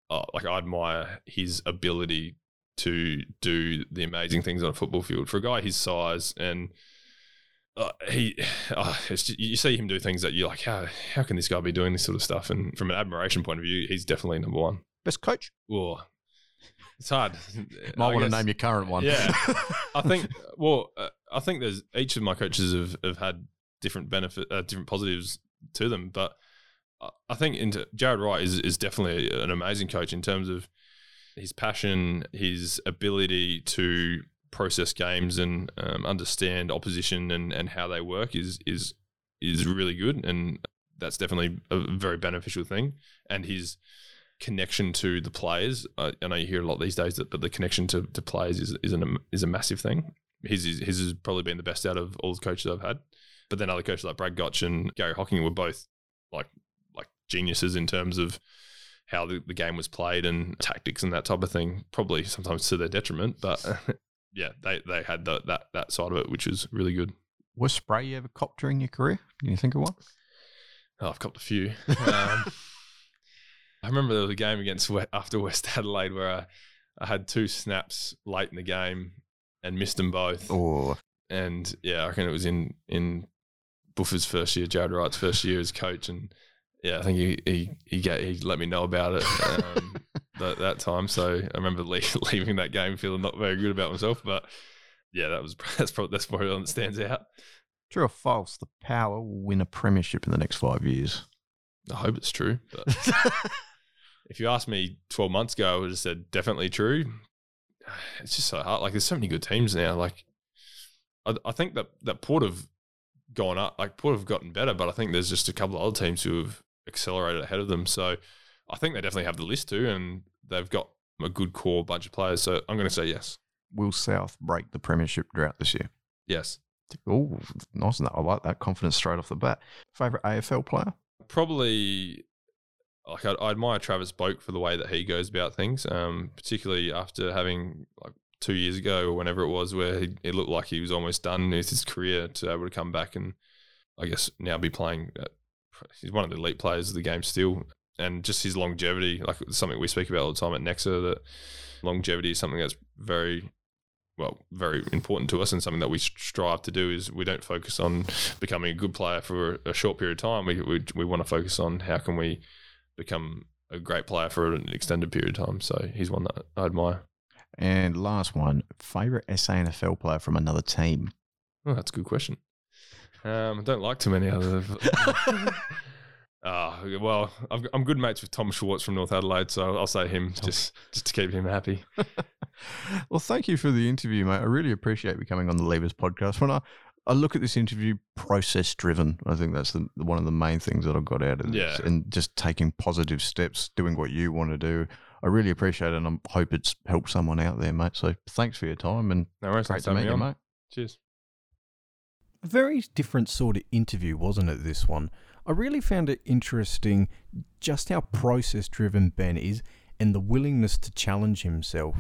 uh, like I admire his ability to do the amazing things on a football field for a guy his size and. Uh, he, uh, it's just, you see him do things that you're like, how how can this guy be doing this sort of stuff? And from an admiration point of view, he's definitely number one. Best coach? Whoa, it's hard. Might I want to name your current one. Yeah. I think. Well, uh, I think there's each of my coaches have, have had different benefit, uh, different positives to them. But I- I think into Jarrad Wright is is definitely an amazing coach in terms of his passion, his ability to process games and um, understand opposition and, and how they work is is is really good, and that's definitely a very beneficial thing. And his connection to the players. I, I know you hear a lot these days that, but the connection to, to players is is, an, is a massive thing. His is, his has probably been the best out of all the coaches I've had. But then other coaches like Brad Gotch and Garry Hocking were both like like geniuses in terms of how the, the game was played and tactics and that type of thing. Probably sometimes to their detriment, but yeah, they they had the, that that side of it, which was really good. Was spray you ever copped during your career? Can you think of one? Oh, I've copped a few. Um, I remember there was a game against after West Adelaide where I, I had two snaps late in the game and missed them both. Or And yeah, I reckon it was in in Buffer's first year, Jarrad Wright's first year as coach, and yeah, I think he he he, got, he let me know about it um, that that time. So I remember leaving that game feeling not very good about myself, but yeah, that was that's probably that's probably one that stands out. True or false? The Power will win a premiership in the next five years. I hope it's true. But if you asked me 12 months ago, I would have said definitely true. It's just so hard. Like, there's so many good teams now. Like, I, I think that that Port have gone up. Like, Port have gotten better, but I think there's just a couple of other teams who have accelerated ahead of them. So I think they definitely have the list too, and they've got a good core bunch of players. So I'm going to say yes. Will South break the premiership drought this year? Yes. Oh, nice. I like that confidence straight off the bat. Favorite AFL player? Probably like I, I, admire Travis Boak for the way that he goes about things, um, particularly after having like two years ago or whenever it was, where he, it looked like he was almost done with his career to able to come back and I guess now be playing. At, he's one of the elite players of the game still, and just his longevity, like something we speak about all the time at Nexa, that longevity is something that's very well, very important to us and something that we strive to do is we don't focus on becoming a good player for a short period of time. We, we, we want to focus on how can we become a great player for an extended period of time. So he's one that I admire. And last one, favorite SA SANFL player from another team? Oh, that's a good question. Um, I don't like too many other. uh, well, i am good mates with Tom Schwartz from North Adelaide, so I'll say him just just to keep him happy. well, thank you for the interview, mate. I really appreciate you coming on the Levers podcast. When I I look at this interview process driven. I think that's the, one of the main things that I got out of this. Yeah. And just taking positive steps, doing what you want to do. I really appreciate it and I hope it's helped someone out there, mate. So thanks for your time and no worries, great to meet you, mate. Cheers. A very different sort of interview, wasn't it, this one? I really found it interesting just how process driven Ben is and the willingness to challenge himself.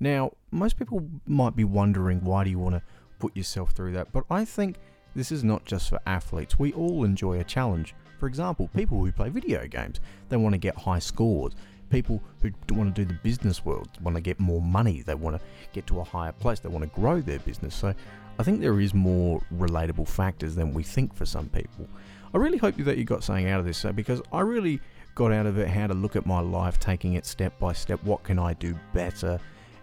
Now, most people might be wondering why do you want to put yourself through that. But I think this is not just for athletes. We all enjoy a challenge. For example, people who play video games, they want to get high scores. People who want to do the business world want to get more money. They want to get to a higher place. They want to grow their business. So I think there is more relatable factors than we think for some people. I really hope that you got something out of this, because I really got out of it how to look at my life, taking it step by step. What can I do better?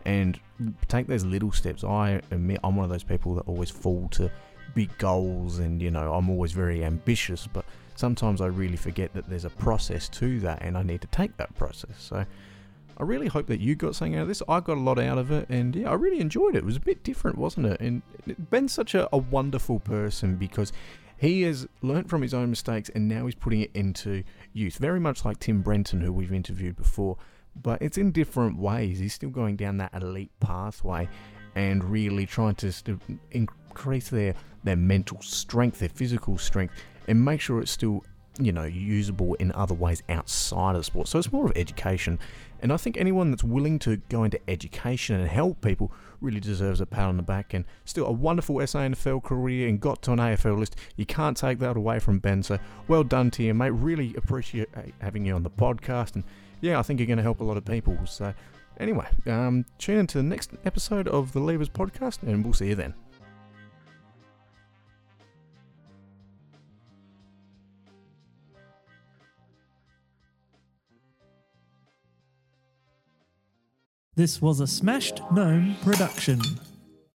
And take those little steps. I admit I'm one of those people that always fall to big goals, and you know I'm always very ambitious, but sometimes I really forget that there's a process to that, and I need to take that process. So. I really hope that you got something out of this. I got a lot out of it, and yeah, I really enjoyed it. It was a bit different, wasn't it? And Ben's such a, a wonderful person because he has learnt from his own mistakes and now he's putting it into use. Very much like Tim Brenton, who we've interviewed before but it's in different ways. He's still going down that elite pathway and really trying to st- increase their, their mental strength, their physical strength, and make sure it's still you know usable in other ways outside of sport. So it's more of education. And I think anyone that's willing to go into education and help people really deserves a pat on the back. And still a wonderful SANFL career and got to an AFL list. You can't take that away from Ben. So well done to you, mate. Really appreciate having you on the podcast and yeah, I think you're going to help a lot of people. So, anyway, um, tune into the next episode of the Levers podcast, and we'll see you then. This was a Smashed Gnome production.